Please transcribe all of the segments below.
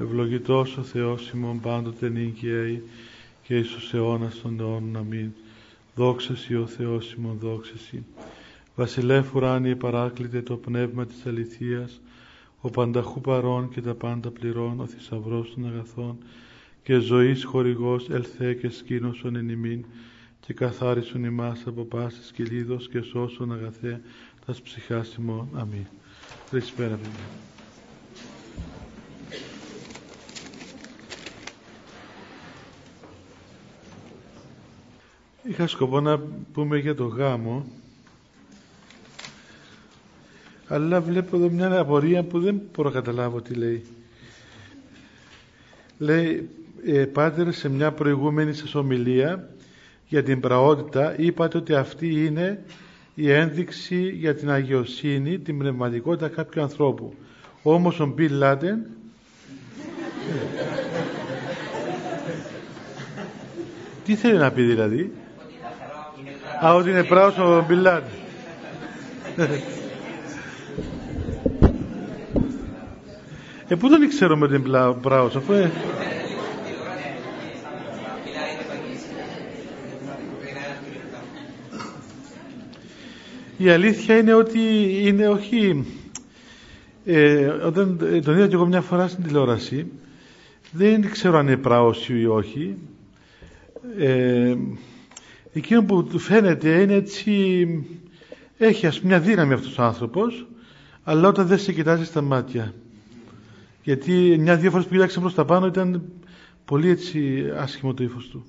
ευλογητός ο Θεός ημών πάντοτε νίκαιη και εις τους αιώνας των αιώνων. Αμήν. Δόξας ο Θεός ημών, δόξας Βασιλεύ ουράνιε παράκλητε το πνεύμα της αληθείας, ο πανταχού παρών και τα πάντα πληρών, ο θησαυρός των αγαθών και ζωής χορηγός ελθέ και σκήνωσον εν ημίν και καθάρισον ημάς από πάσης κυλίδος και σώσον αγαθέ τας ψυχάς ημών. Αμήν. Καλησπέρα παιδιά. Είχα σκοπό να πούμε για το γάμο αλλά βλέπω εδώ μια απορία που δεν μπορώ να καταλάβω τι λέει. Λέει, ε, Πάτερ, σε μια προηγούμενη σας ομιλία για την πραότητα είπατε ότι αυτή είναι η ένδειξη για την αγιοσύνη, την πνευματικότητα κάποιου ανθρώπου. Όμως ο Μπιλ Λάντεν τι θέλει να πει δηλαδή; Α, ότι είναι πράος ο Μπιλ Λάντεν Ε, πού δεν ξέρω με την πράος, αφού... Ε... Η αλήθεια είναι ότι είναι όχι... Ε, όταν ε, τον είδα και εγώ μια φορά στην τηλεόραση, δεν ξέρω αν είναι πράος ή όχι. Ε, εκείνο που του φαίνεται είναι έτσι... Έχει ας πούμε μια δύναμη αυτός ο άνθρωπος, αλλά όταν δεν σε κοιτάζει στα μάτια γιατί μια-δύο φορές που κοίταξε προς τα πάνω ήταν πολύ έτσι άσχημο το ύφος του.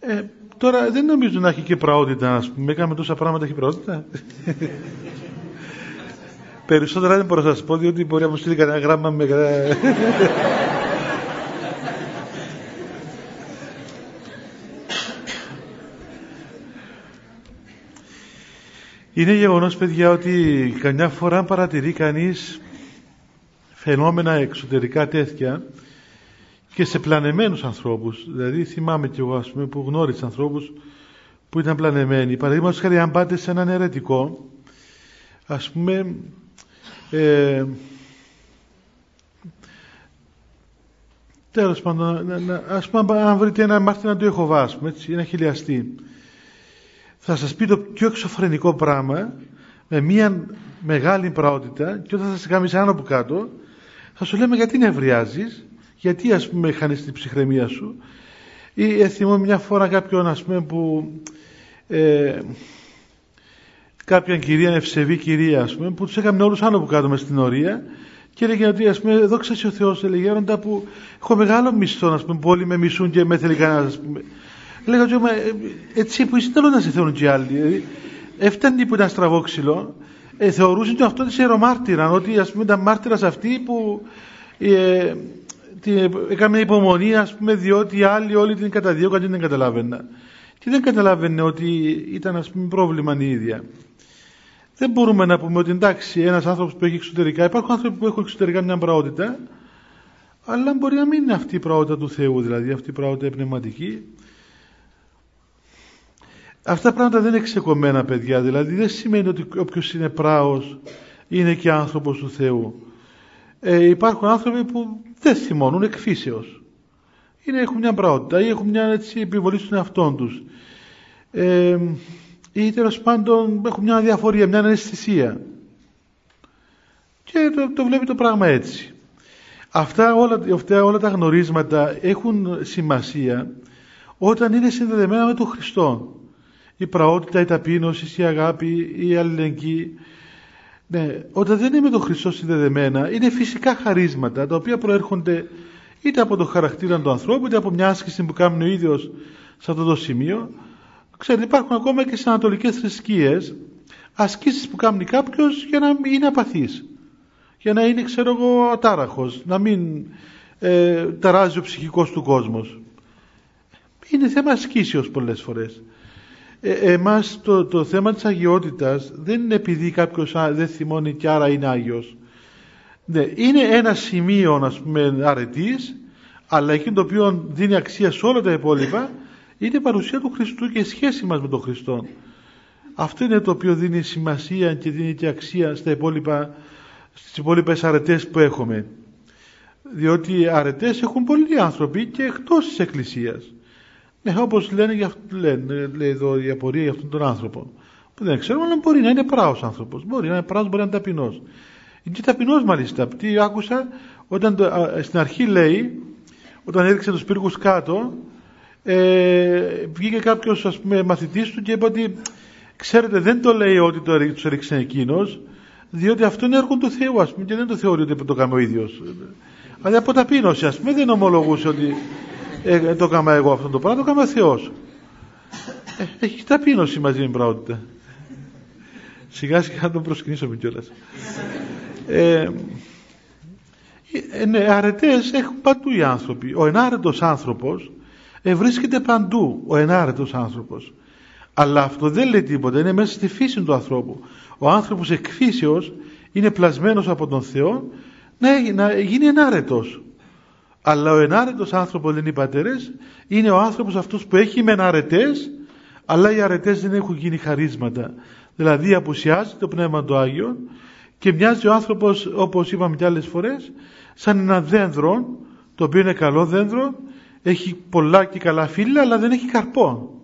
Ε, τώρα δεν νομίζω να έχει και πραότητα, ας πούμε. Έκαμε τόσα πράγματα, έχει πραότητα. Περισσότερα δεν μπορώ να σας πω, διότι μπορεί να μου στείλει κανένα γράμμα με Είναι γεγονός παιδιά ότι καμιά φορά παρατηρεί κανείς φαινόμενα εξωτερικά τέτοια και σε πλανεμένους ανθρώπους. Δηλαδή θυμάμαι κι εγώ ας πούμε, που γνώρισα ανθρώπους που ήταν πλανεμένοι. Παραδείγματος χάρη αν πάτε σε έναν αιρετικό ας πούμε ε, τέλος πάντων ας πούμε αν βρείτε ένα μάρτυνα του Ιεχωβά έτσι, ένα χιλιαστή θα σας πει το πιο εξωφρενικό πράγμα με μια μεγάλη πραότητα και όταν θα σας κάνεις άνω από κάτω θα σου λέμε γιατί νευριάζεις, γιατί ας πούμε χάνεις την ψυχραιμία σου. Ή θυμώ μια φορά κάποιον ας πούμε που ε, κάποια κυρία, ευσεβή κυρία ας πούμε, που τους έκαμε όλους άνω που κάτω μες στην ορία και έλεγε ότι ας πούμε δόξα ο Θεός έλεγε γέροντα που έχω μεγάλο μισθό ας πούμε που όλοι με μισούν και με θέλει κανένας ας πούμε. Λέγα ότι ε, έτσι που είσαι θέλω να σε θέλουν και άλλοι. Δηλαδή, έφτανε που ήταν στραβόξυλο ε, θεωρούσε ότι αυτό τη ιερομάρτυρα, ότι ας πούμε ήταν μάρτυρας αυτή που ε, έκαμε υπομονή ας πούμε διότι οι άλλοι όλοι την καταδίωκαν και δεν καταλάβαινα. Και δεν καταλάβαινε ότι ήταν ας πούμε πρόβλημα η ίδια. Δεν μπορούμε να πούμε ότι εντάξει ένας άνθρωπος που έχει εξωτερικά, υπάρχουν άνθρωποι που έχουν εξωτερικά μια πραότητα, αλλά μπορεί να μην είναι αυτή η πραότητα του Θεού, δηλαδή αυτή η πραότητα πνευματική. Αυτά τα πράγματα δεν είναι ξεκομμένα παιδιά, δηλαδή δεν σημαίνει ότι όποιος είναι πράος είναι και άνθρωπος του Θεού. Ε, υπάρχουν άνθρωποι που δεν θυμώνουν εκ φύσεως. Είναι, έχουν μια πραότητα ή έχουν μια έτσι, επιβολή στον εαυτό τους. Ε, ή τέλος πάντων έχουν μια διαφορία, μια αναισθησία. Και το, το βλέπει το πράγμα έτσι. Αυτά όλα, αυτά όλα τα γνωρίσματα έχουν σημασία όταν είναι συνδεδεμένα με τον Χριστό η πραότητα, η ταπείνωση, η αγάπη, η αλληλεγγύη. Ναι, όταν δεν είναι με τον Χριστό συνδεδεμένα, είναι φυσικά χαρίσματα τα οποία προέρχονται είτε από το χαρακτήρα του ανθρώπου, είτε από μια άσκηση που κάνει ο ίδιο σε αυτό το σημείο. Ξέρετε, υπάρχουν ακόμα και σε ανατολικές θρησκείες ασκήσεις που κάνει κάποιος για να είναι απαθής. Για να είναι, ξέρω εγώ, ατάραχος, να μην ε, ταράζει ο ψυχικός του κόσμος. Είναι θέμα ασκήσεως πολλές φορές ε, εμάς το, το θέμα της αγιότητας δεν είναι επειδή κάποιος δεν θυμώνει και άρα είναι Άγιος. Ναι, είναι ένα σημείο ας πούμε αρετής αλλά εκείνο το οποίο δίνει αξία σε όλα τα υπόλοιπα είναι η παρουσία του Χριστού και η σχέση μας με τον Χριστό. Αυτό είναι το οποίο δίνει σημασία και δίνει και αξία στα υπόλοιπα, στις υπόλοιπες αρετές που έχουμε. διότι αρετές έχουν πολλοί άνθρωποι και εκτός της Εκκλησίας ναι, όπως λένε, για, λένε λέει εδώ η απορία για αυτόν τον άνθρωπο. Που δεν ξέρουμε αλλά μπορεί να είναι πράος άνθρωπος. Μπορεί να είναι πράος, μπορεί να είναι ταπεινός. Είναι και ταπεινός μάλιστα. Τι άκουσα όταν το, στην αρχή λέει όταν έδειξε τους πύργους κάτω ε, βγήκε κάποιος ας πούμε μαθητής του και είπε ότι ξέρετε δεν το λέει ότι το, τους έριξε εκείνος διότι αυτό είναι έργο του Θεού ας πούμε και δεν το θεωρεί ότι το κάνει ο ίδιος αλλά από ταπείνωση ας πούμε δεν ομολογούσε ότι ε, το έκανα εγώ αυτό το πράγμα το έκανα ο Θεός. Ε, έχει ταπείνωση μαζί με την πραγματικότητα σιγά σιγά να τον προσκυνήσουμε κιόλας. Ε, ε, ναι, αρετές έχουν παντού οι άνθρωποι. Ο ενάρετος άνθρωπος ε, βρίσκεται παντού ο ενάρετος άνθρωπος. Αλλά αυτό δεν λέει τίποτα είναι μέσα στη φύση του ανθρώπου. Ο άνθρωπος εκφύσεως είναι πλασμένος από τον Θεό να, να γίνει ενάρετος αλλά ο ενάρετος άνθρωπος λένε οι πατέρες είναι ο άνθρωπος αυτός που έχει μεν αρετές αλλά οι αρετές δεν έχουν γίνει χαρίσματα. Δηλαδή απουσιάζει το Πνεύμα του Άγιο και μοιάζει ο άνθρωπος όπως είπαμε και άλλες φορές σαν ένα δένδρο το οποίο είναι καλό δένδρο έχει πολλά και καλά φύλλα αλλά δεν έχει καρπό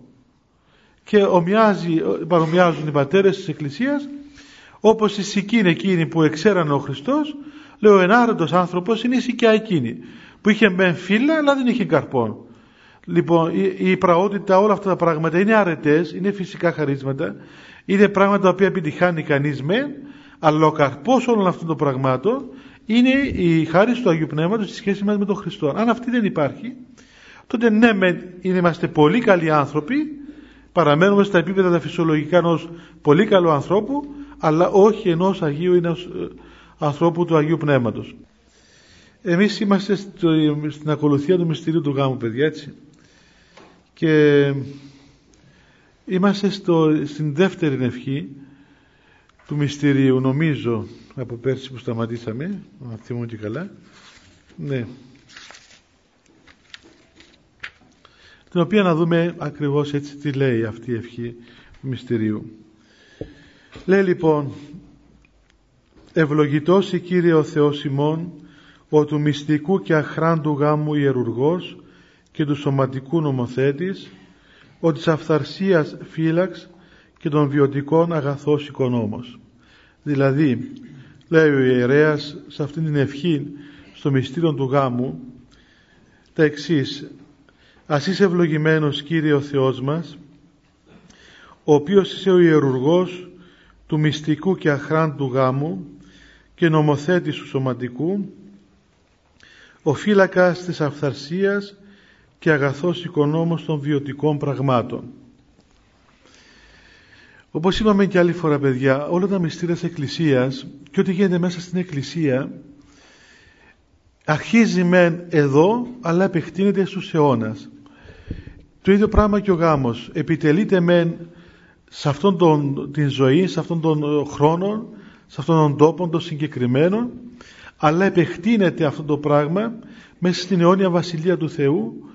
και ομοιάζει, παρομοιάζουν οι πατέρες της Εκκλησίας όπως η σική είναι εκείνη που εξέρανε ο Χριστός λέει ο ενάρετος άνθρωπος είναι η σικιά εκείνη που είχε μεν φύλλα αλλά δεν είχε καρπό λοιπόν η, η πραότητα όλα αυτά τα πράγματα είναι αρετές είναι φυσικά χαρίσματα είναι πράγματα τα οποία επιτυχάνει κανείς μεν αλλά ο καρπός όλων αυτών των πραγμάτων είναι η χάρη του Αγίου Πνεύματος στη σχέση μας με τον Χριστό. Αν αυτή δεν υπάρχει τότε ναι είμαστε πολύ καλοί άνθρωποι παραμένουμε στα επίπεδα τα φυσιολογικά ενός πολύ καλού ανθρώπου αλλά όχι ενός Αγίου ή ενός ε, ανθρώπου του Αγίου Πνεύματος εμείς είμαστε στο, στην ακολουθία του μυστηρίου του γάμου παιδιά έτσι. Και είμαστε στο, στην δεύτερη ευχή του μυστηρίου νομίζω από πέρσι που σταματήσαμε αν θυμούν και καλά. Ναι. Την οποία να δούμε ακριβώς έτσι τι λέει αυτή η ευχή του μυστηρίου. Λέει λοιπόν «Ευλογητός η Κύριε ο Θεός ημών, ο του μυστικού και αχράντου γάμου ιερουργός και του σωματικού νομοθέτης, ο της αυθαρσίας φύλαξ και των βιωτικών αγαθός οικονόμος». Δηλαδή, λέει ο ιερέας σε αυτήν την ευχή στο μυστήριο του γάμου τα εξής Ας είσαι ευλογημένος Κύριε ο Θεός μας, ο οποίος είσαι ο ιερουργός του μυστικού και αχράντου γάμου και νομοθέτης του σωματικού, ο φύλακας της αυθαρσίας και αγαθός οικονόμος των βιωτικών πραγμάτων. Όπως είπαμε και άλλη φορά παιδιά, όλα τα μυστήρια της Εκκλησίας και ό,τι γίνεται μέσα στην Εκκλησία αρχίζει μεν εδώ αλλά επεκτείνεται στους αιώνας. Το ίδιο πράγμα και ο γάμος. Επιτελείται μεν σε αυτόν τον, την ζωή, σε αυτόν τον χρόνο, σε αυτόν τον τόπο των συγκεκριμένων, αλλά επεκτείνεται αυτό το πράγμα μέσα στην αιώνια βασιλεία του Θεού,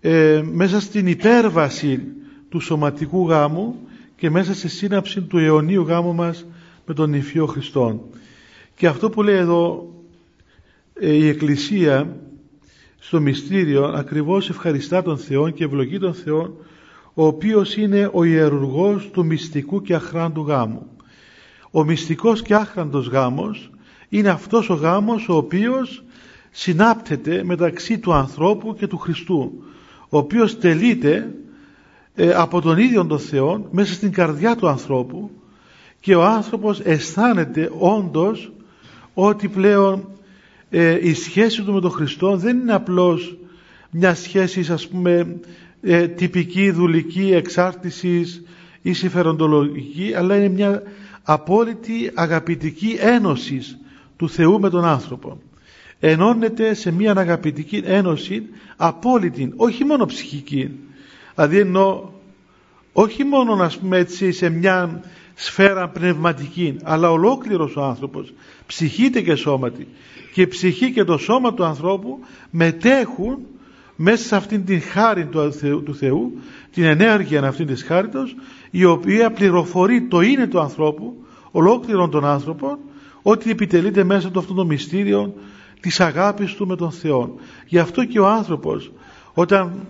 ε, μέσα στην υπέρβαση του σωματικού γάμου και μέσα στη σύναψη του αιωνίου γάμου μας με τον Υφιό Χριστόν. Και αυτό που λέει εδώ ε, η Εκκλησία στο μυστήριο ακριβώς ευχαριστά τον Θεό και ευλογεί τον Θεό ο οποίος είναι ο ιερουργός του μυστικού και αχράντου γάμου. Ο μυστικός και άχραντος γάμος είναι αυτός ο γάμος ο οποίος συνάπτεται μεταξύ του ανθρώπου και του Χριστού ο οποίος τελείται ε, από τον ίδιο τον Θεό μέσα στην καρδιά του ανθρώπου και ο άνθρωπος αισθάνεται όντως ότι πλέον ε, η σχέση του με τον Χριστό δεν είναι απλώς μια σχέση ας πούμε ε, τυπική, δουλική, εξάρτησης ή συμφεροντολογική αλλά είναι μια απόλυτη αγαπητική ένωση του Θεού με τον άνθρωπο. Ενώνεται σε μια αγαπητική ένωση απόλυτη, όχι μόνο ψυχική. Δηλαδή εννοώ όχι μόνο να πούμε έτσι σε μια σφαίρα πνευματική αλλά ολόκληρος ο άνθρωπος ψυχείται και σώματι και η ψυχή και το σώμα του ανθρώπου μετέχουν μέσα σε αυτήν την χάρη του Θεού, του Θεού την ενέργεια αυτήν της χάριτος η οποία πληροφορεί το είναι του ανθρώπου ολόκληρον τον άνθρωπο ότι επιτελείται μέσα του αυτό το μυστήριο της αγάπης του με τον Θεό. Γι' αυτό και ο άνθρωπος όταν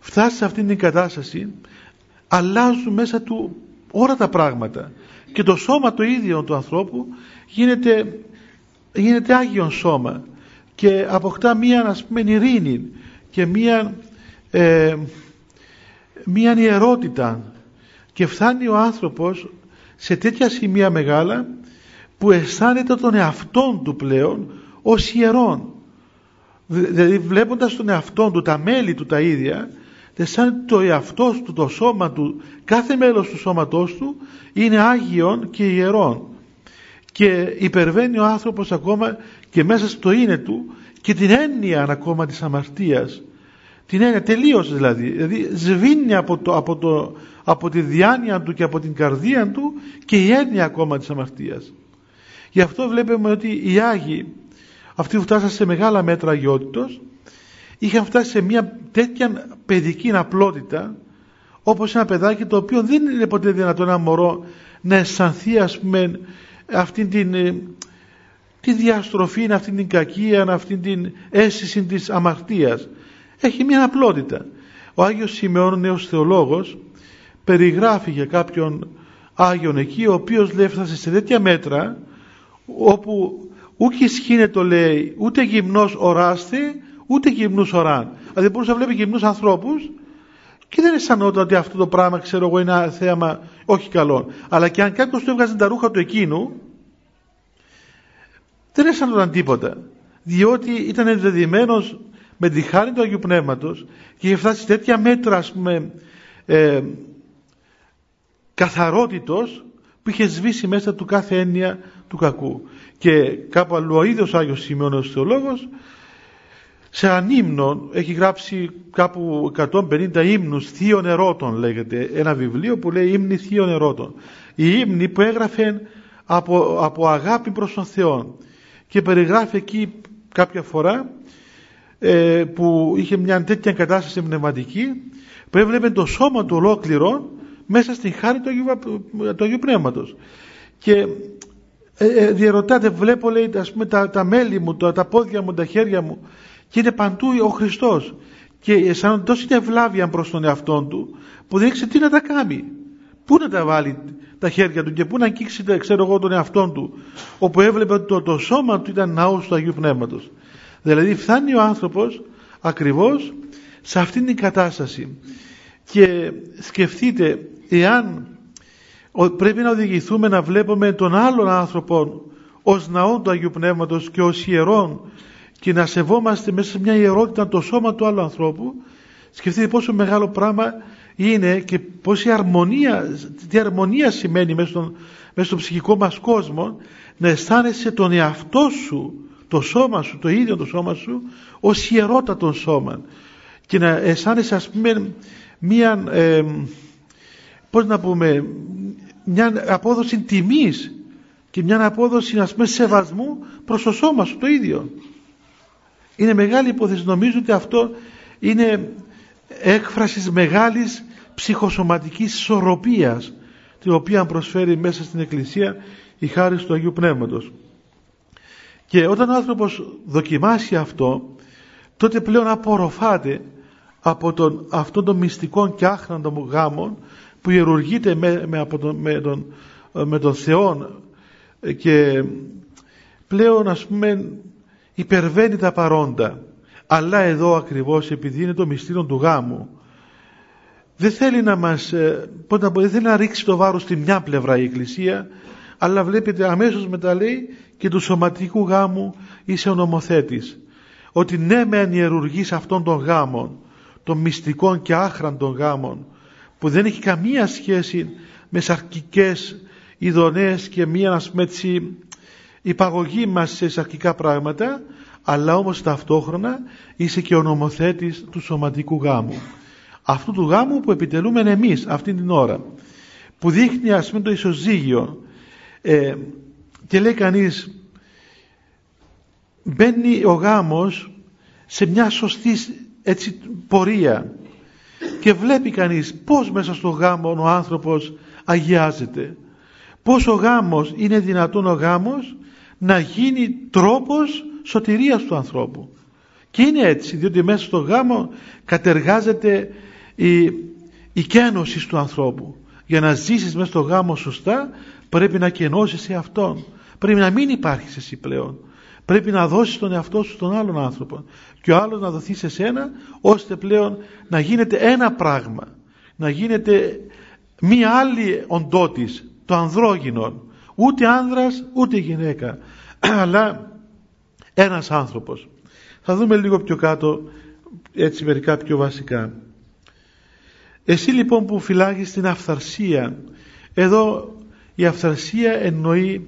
φτάσει σε αυτήν την κατάσταση αλλάζουν μέσα του όλα τα πράγματα και το σώμα το ίδιο του ανθρώπου γίνεται, γίνεται Άγιον σώμα και αποκτά μία ας πούμε ειρήνη και μία, ε, μία ιερότητα και φτάνει ο άνθρωπος σε τέτοια σημεία μεγάλα που αισθάνεται τον εαυτόν του πλέον ως ιερόν δηλαδή βλέποντας τον εαυτόν του τα μέλη του τα ίδια σαν το εαυτός του, το σώμα του, κάθε μέλος του σώματός του είναι Άγιον και Ιερόν. Και υπερβαίνει ο άνθρωπος ακόμα και μέσα στο είναι του και την έννοια ακόμα της αμαρτίας. Την έννοια τελείως δηλαδή. Δηλαδή σβήνει από, το, από, το, από τη διάνοια του και από την καρδία του και η έννοια ακόμα της αμαρτίας. Γι' αυτό βλέπουμε ότι οι Άγιοι, αυτοί που φτάσαν σε μεγάλα μέτρα αγιότητος, είχαν φτάσει σε μια τέτοια παιδική απλότητα όπως ένα παιδάκι το οποίο δεν είναι ποτέ δυνατόν ένα μωρό να αισθανθεί ας πούμε αυτή την ε, τη διαστροφή, αυτή την κακία, αυτή την αίσθηση της αμαρτίας. Έχει μια απλότητα. Ο Άγιος Σημεών, ο νέος θεολόγος, περιγράφει για κάποιον Άγιον εκεί, ο οποίος λέει σε τέτοια μέτρα, όπου ούκ ισχύνεται λέει, ούτε γυμνός οράστη, ούτε γυμνούς οράν. Δηλαδή μπορούσε να βλέπει γυμνούς ανθρώπους και δεν αισθανόταν ότι αυτό το πράγμα ξέρω εγώ είναι ένα θέαμα όχι καλό. Αλλά και αν κάποιος του έβγαζε τα ρούχα του εκείνου δεν αισθανόταν τίποτα. Διότι ήταν ενδεδειμένος με τη χάρη του Αγίου Πνεύματος και είχε φτάσει τέτοια μέτρα ας πούμε ε, καθαρότητος που είχε σβήσει μέσα του κάθε έννοια του κακού. Και κάπου αλλού ο ίδιος Άγιος Σημειώνος Θεολόγος σε έναν ύμνο έχει γράψει κάπου 150 ύμνους θείων ερώτων λέγεται. Ένα βιβλίο που λέει ύμνη θείων ερώτων η ύμνη που έγραφε από, από αγάπη προς τον Θεό και περιγράφει εκεί κάποια φορά ε, που είχε μια τέτοια κατάσταση πνευματική που έβλεπε το σώμα του ολόκληρο μέσα στην χάρη του Αγίου, του Αγίου Πνεύματος. Και ε, ε, διαρωτάτε βλέπω λέει ας πούμε τα, τα μέλη μου, τα, τα πόδια μου, τα χέρια μου. Και είναι παντού ο Χριστός. Και αισθάνονται τόση ευλάβεια προς τον εαυτό του που δεν ξέρει τι να τα κάνει. Πού να τα βάλει τα χέρια του και πού να αγγίξει ξέρω εγώ τον εαυτό του όπου έβλεπε ότι το, το σώμα του ήταν ναός του Αγίου Πνεύματος. Δηλαδή φτάνει ο άνθρωπος ακριβώς σε αυτήν την κατάσταση. Και σκεφτείτε εάν πρέπει να οδηγηθούμε να βλέπουμε τον άλλον άνθρωπο ως ναό του Αγίου Πνεύματος και ως ιερόν και να σεβόμαστε μέσα σε μια ιερότητα το σώμα του άλλου ανθρώπου. Σκεφτείτε πόσο μεγάλο πράγμα είναι και πόση αρμονία τι αρμονία σημαίνει μέσα στον, μέσα στο ψυχικό μας κόσμο να αισθάνεσαι τον εαυτό σου το σώμα σου, το ίδιο το σώμα σου ως ιερότατον σώμα και να αισθάνεσαι ας πούμε μια ε, πώς να πούμε μια απόδοση τιμής και μια απόδοση ας πούμε σεβασμού προς το σώμα σου το ίδιο είναι μεγάλη υπόθεση. Νομίζω ότι αυτό είναι έκφρασης μεγάλης ψυχοσωματικής ισορροπίας την οποία προσφέρει μέσα στην Εκκλησία η χάρη του Αγίου Πνεύματος. Και όταν ο άνθρωπος δοκιμάσει αυτό, τότε πλέον απορροφάται από τον, αυτόν τον μυστικό και άχραντο γάμο που ιερουργείται με, με, από τον, με, τον, με τον Θεό και πλέον ας πούμε υπερβαίνει τα παρόντα. Αλλά εδώ ακριβώς επειδή είναι το μυστήριο του γάμου δεν θέλει να μας, ε, να δεν θέλει να ρίξει το βάρος στη μια πλευρά η Εκκλησία αλλά βλέπετε αμέσως μετά λέει και του σωματικού γάμου είσαι ο νομοθέτης. Ότι ναι με ανιερουργείς αυτόν τον γάμων των μυστικών και άχραντων γάμων που δεν έχει καμία σχέση με σαρκικές ειδονές και μία ας πούμε υπαγωγή μας σε σαρκικά πράγματα αλλά όμως ταυτόχρονα είσαι και ο νομοθέτης του σωματικού γάμου. Αυτού του γάμου που επιτελούμε εμείς αυτή την ώρα που δείχνει ας πούμε το ισοζύγιο ε, και λέει κανείς μπαίνει ο γάμος σε μια σωστή έτσι, πορεία και βλέπει κανείς πως μέσα στο γάμο ο άνθρωπος αγιάζεται πως ο γάμος είναι δυνατόν ο γάμος να γίνει τρόπος σωτηρίας του ανθρώπου. Και είναι έτσι, διότι μέσα στο γάμο κατεργάζεται η, η κένωση του ανθρώπου. Για να ζήσεις μέσα στο γάμο σωστά πρέπει να κενώσεις σε αυτόν. Πρέπει να μην υπάρχεις εσύ πλέον. Πρέπει να δώσεις τον εαυτό σου στον άλλον άνθρωπο και ο άλλος να δοθεί σε σένα ώστε πλέον να γίνεται ένα πράγμα. Να γίνεται μία άλλη οντότης, το ανδρόγυνο. Ούτε άνδρας ούτε γυναίκα. Αλλά ένας άνθρωπος. Θα δούμε λίγο πιο κάτω έτσι μερικά πιο βασικά. Εσύ λοιπόν που φυλάγεις την αυθαρσία εδώ η αυθαρσία εννοεί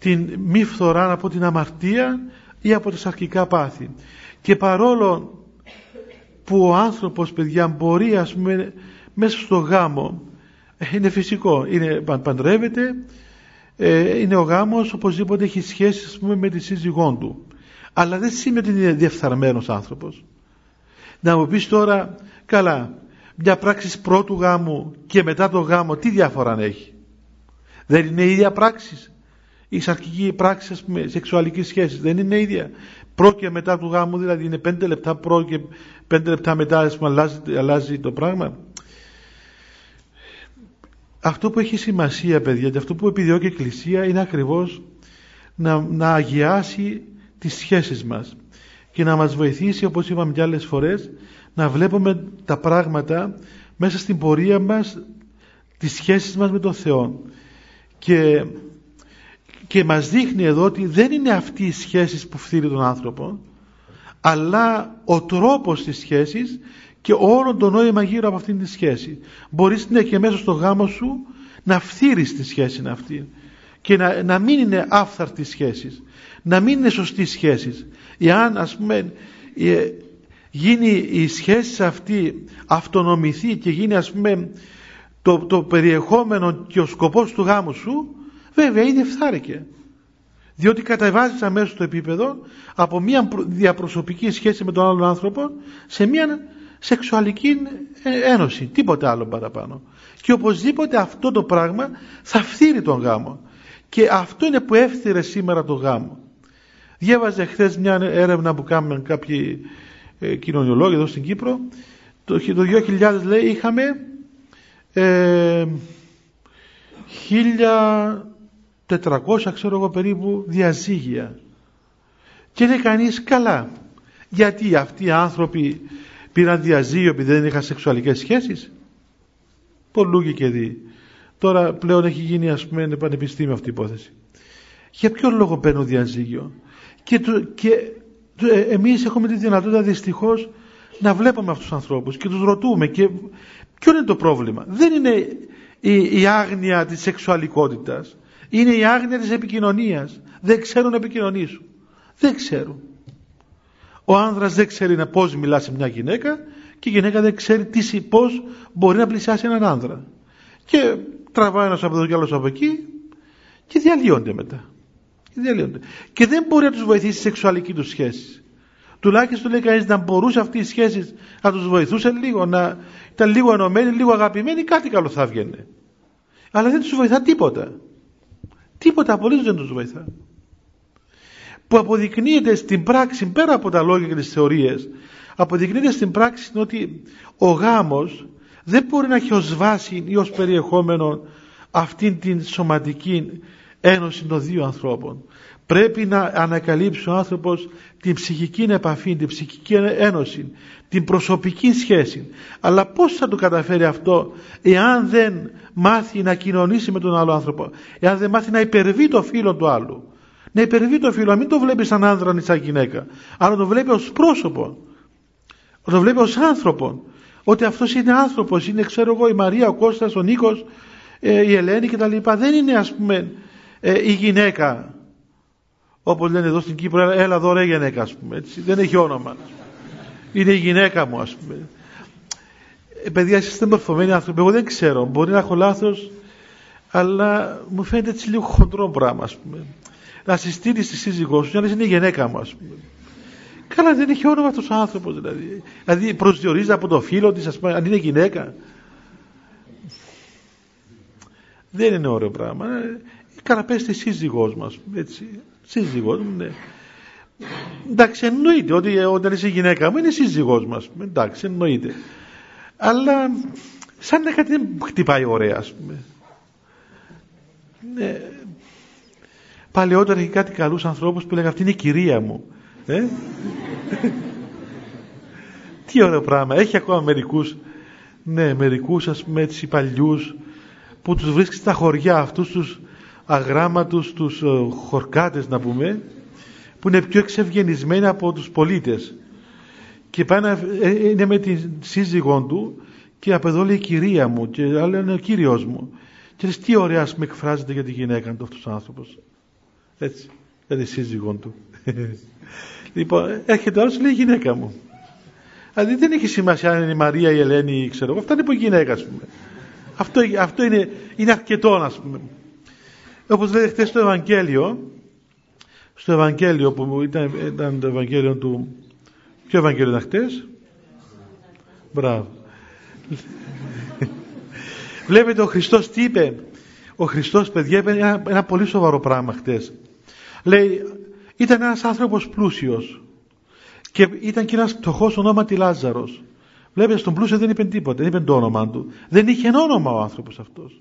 την μη φθορά από την αμαρτία ή από τα σαρκικά πάθη. Και παρόλο που ο άνθρωπος παιδιά μπορεί ας πούμε μέσα στο γάμο είναι φυσικό, είναι, παντρεύεται ε, είναι ο γάμος οπωσδήποτε έχει σχέση ας πούμε, με τη σύζυγόν του. Αλλά δεν σημαίνει ότι είναι διεφθαρμένος άνθρωπος. Να μου πεις τώρα καλά μια πράξη πρώτου γάμου και μετά το γάμο τι διαφορά έχει; Δεν είναι η ίδια πράξη η σαρκική πράξη ας πούμε σεξουαλικής σχέσης. Δεν είναι ίδια. Προ και μετά του γάμου δηλαδή είναι πέντε λεπτά προ και πέντε λεπτά μετά ας πούμε, αλλάζει, αλλάζει το πράγμα. Αυτό που έχει σημασία παιδιά και αυτό που επιδιώκει η Εκκλησία είναι ακριβώς να, να αγιάσει τις σχέσεις μας και να μας βοηθήσει όπως είπαμε και άλλες φορές να βλέπουμε τα πράγματα μέσα στην πορεία μας τις σχέσεις μας με τον Θεό. Και, και μας δείχνει εδώ ότι δεν είναι αυτή οι σχέσεις που φτύρει τον άνθρωπο αλλά ο τρόπος της σχέσης και όλο το νόημα γύρω από αυτήν τη σχέση. Μπορείς ναι και μέσα στο γάμο σου να φθείρεις τη σχέση αυτή και να, να μην είναι άφθαρτης σχέσης, να μην είναι σωστής σχέσης. Εάν ας πούμε ε, γίνει η σχέση αυτή αυτονομηθεί και γίνει ας πούμε το, το περιεχόμενο και ο σκοπός του γάμου σου βέβαια είναι φθάρικε διότι κατεβάζεις αμέσως το επίπεδο από μια διαπροσωπική σχέση με τον άλλον άνθρωπο σε μια σεξουαλική ένωση, τίποτε άλλο παραπάνω. Και οπωσδήποτε αυτό το πράγμα θα φθείρει τον γάμο. Και αυτό είναι που έφθειρε σήμερα τον γάμο. Διέβαζε χθες μια έρευνα που κάνουμε κάποιοι ε, κοινωνιολόγοι εδώ στην Κύπρο. Το, το 2000 λέει είχαμε ε, 1400 ξέρω εγώ περίπου διαζύγια. Και είναι κανείς καλά. Γιατί αυτοί οι άνθρωποι πήραν διαζύγιο επειδή δεν είχαν σεξουαλικές σχέσεις; Πολλούγοι και δει. Τώρα πλέον έχει γίνει ας πούμε πανεπιστήμιο αυτή η υπόθεση. Για ποιο λόγο παίρνουν διαζύγιο; Και, το, και ε, εμείς έχουμε τη δυνατότητα δυστυχώς να βλέπουμε αυτούς τους ανθρώπους και τους ρωτούμε και ποιο είναι το πρόβλημα. Δεν είναι η, η άγνοια της σεξουαλικότητας. Είναι η άγνοια της επικοινωνίας. Δεν ξέρουν να επικοινωνήσουν. Δεν ξέρουν. Ο άνδρας δεν ξέρει να πώς μιλά σε μια γυναίκα και η γυναίκα δεν ξέρει τι, πώς μπορεί να πλησιάσει έναν άνδρα. Και τραβάει ένας από εδώ και άλλος από εκεί και διαλύονται μετά. Και, διαλύονται. και δεν μπορεί να τους βοηθήσει η σεξουαλική τους σχέση. Τουλάχιστον λέει κανείς να μπορούσε αυτή η σχέση να τους βοηθούσε λίγο, να ήταν λίγο ενωμένοι, λίγο αγαπημένοι, κάτι καλό θα βγαίνει. Αλλά δεν τους βοηθά τίποτα. Τίποτα απολύτως δεν τους βοηθά. Που αποδεικνύεται στην πράξη πέρα από τα λόγια και τις θεωρίες αποδεικνύεται στην πράξη ότι ο γάμος δεν μπορεί να έχει ως βάση ή ως περιεχόμενο αυτήν την σωματική ένωση των δύο ανθρώπων πρέπει να ανακαλύψει ο άνθρωπος την ψυχική επαφή, την ψυχική ένωση, την προσωπική σχέση. Αλλά πώς θα το καταφέρει αυτό εάν δεν μάθει να κοινωνήσει με τον άλλο άνθρωπο, εάν δεν μάθει να υπερβεί το φίλο του άλλου να υπερβεί το φίλο, μην το βλέπει σαν άνδρα ή σαν γυναίκα, αλλά το βλέπει ως πρόσωπο. Το βλέπει ως άνθρωπο. Ότι αυτός είναι άνθρωπος, είναι ξέρω εγώ η Μαρία, ο Κώστας, ο Νίκος, ε, η Ελένη κτλ. Δεν είναι ας πούμε ε, η γυναίκα, όπως λένε εδώ στην Κύπρο, έλα εδώ ρε γυναίκα ας πούμε, έτσι. δεν έχει όνομα. Είναι η γυναίκα μου ας πούμε. Ε, παιδιά, είστε μορφωμένοι άνθρωποι, εγώ δεν ξέρω, μπορεί να έχω λάθος, αλλά μου φαίνεται έτσι λίγο χοντρό πράγμα ας πούμε να συστήνεις στη σύζυγός σου, να είναι η γυναίκα μου, ας πούμε. Καλά, δεν έχει όνομα αυτός ο άνθρωπος δηλαδή. Δηλαδή προσδιορίζεται από το φίλο της, ας πούμε, αν είναι γυναίκα. Δεν είναι ωραίο πράγμα. Ε, καλά, πες της σύζυγός μας, έτσι. Σύζυγός μου, ναι. εντάξει εννοείται ότι όταν είσαι γυναίκα μου είναι σύζυγός μας εντάξει εννοείται αλλά σαν να κάτι δεν χτυπάει ωραία ας πούμε ναι. παλαιότερα είχε κάτι καλούς ανθρώπους που λέγανε αυτή είναι η κυρία μου ε; τι ωραίο πράγμα έχει ακόμα μερικούς ναι μερικούς ας πούμε έτσι παλιούς που τους βρίσκεις στα χωριά αυτούς τους αγράμματους τους ε, χορκάτες να πούμε που είναι πιο εξευγενισμένοι από τους πολίτες. Και πάει να, ε, είναι με την σύζυγό του και από εδώ λέει κυρία μου και άλλο είναι ο κύριος μου. Και λες τι ωραία με εκφράζεται για τη γυναίκα του αυτός ο άνθρωπος έτσι για τη σύζυγό του. Λοιπόν έρχεται άλλος λέει γυναίκα μου δηλαδή δεν έχει σημασία αν είναι η Μαρία η Ελένη ξέρω εγώ αυτά είναι που γυναίκα ας πούμε. Αυτό, αυτό είναι, είναι αρκετό ας πούμε όπως λέει χθες στο Ευαγγέλιο στο Ευαγγέλιο που ήταν, ήταν το Ευαγγέλιο του ποιο Ευαγγέλιο ήταν χτες μπράβο. Βλέπετε ο Χριστός τι είπε; Ο Χριστός παιδιά είπε ένα, ένα πολύ σοβαρό πράγμα χτες λέει ήταν ένας άνθρωπος πλούσιος και ήταν και ένας πτωχός ονόματι Λάζαρος. Βλέπετε στον πλούσιο δεν είπε τίποτα δεν είπε το όνομα του. Δεν είχε όνομα ο άνθρωπος αυτός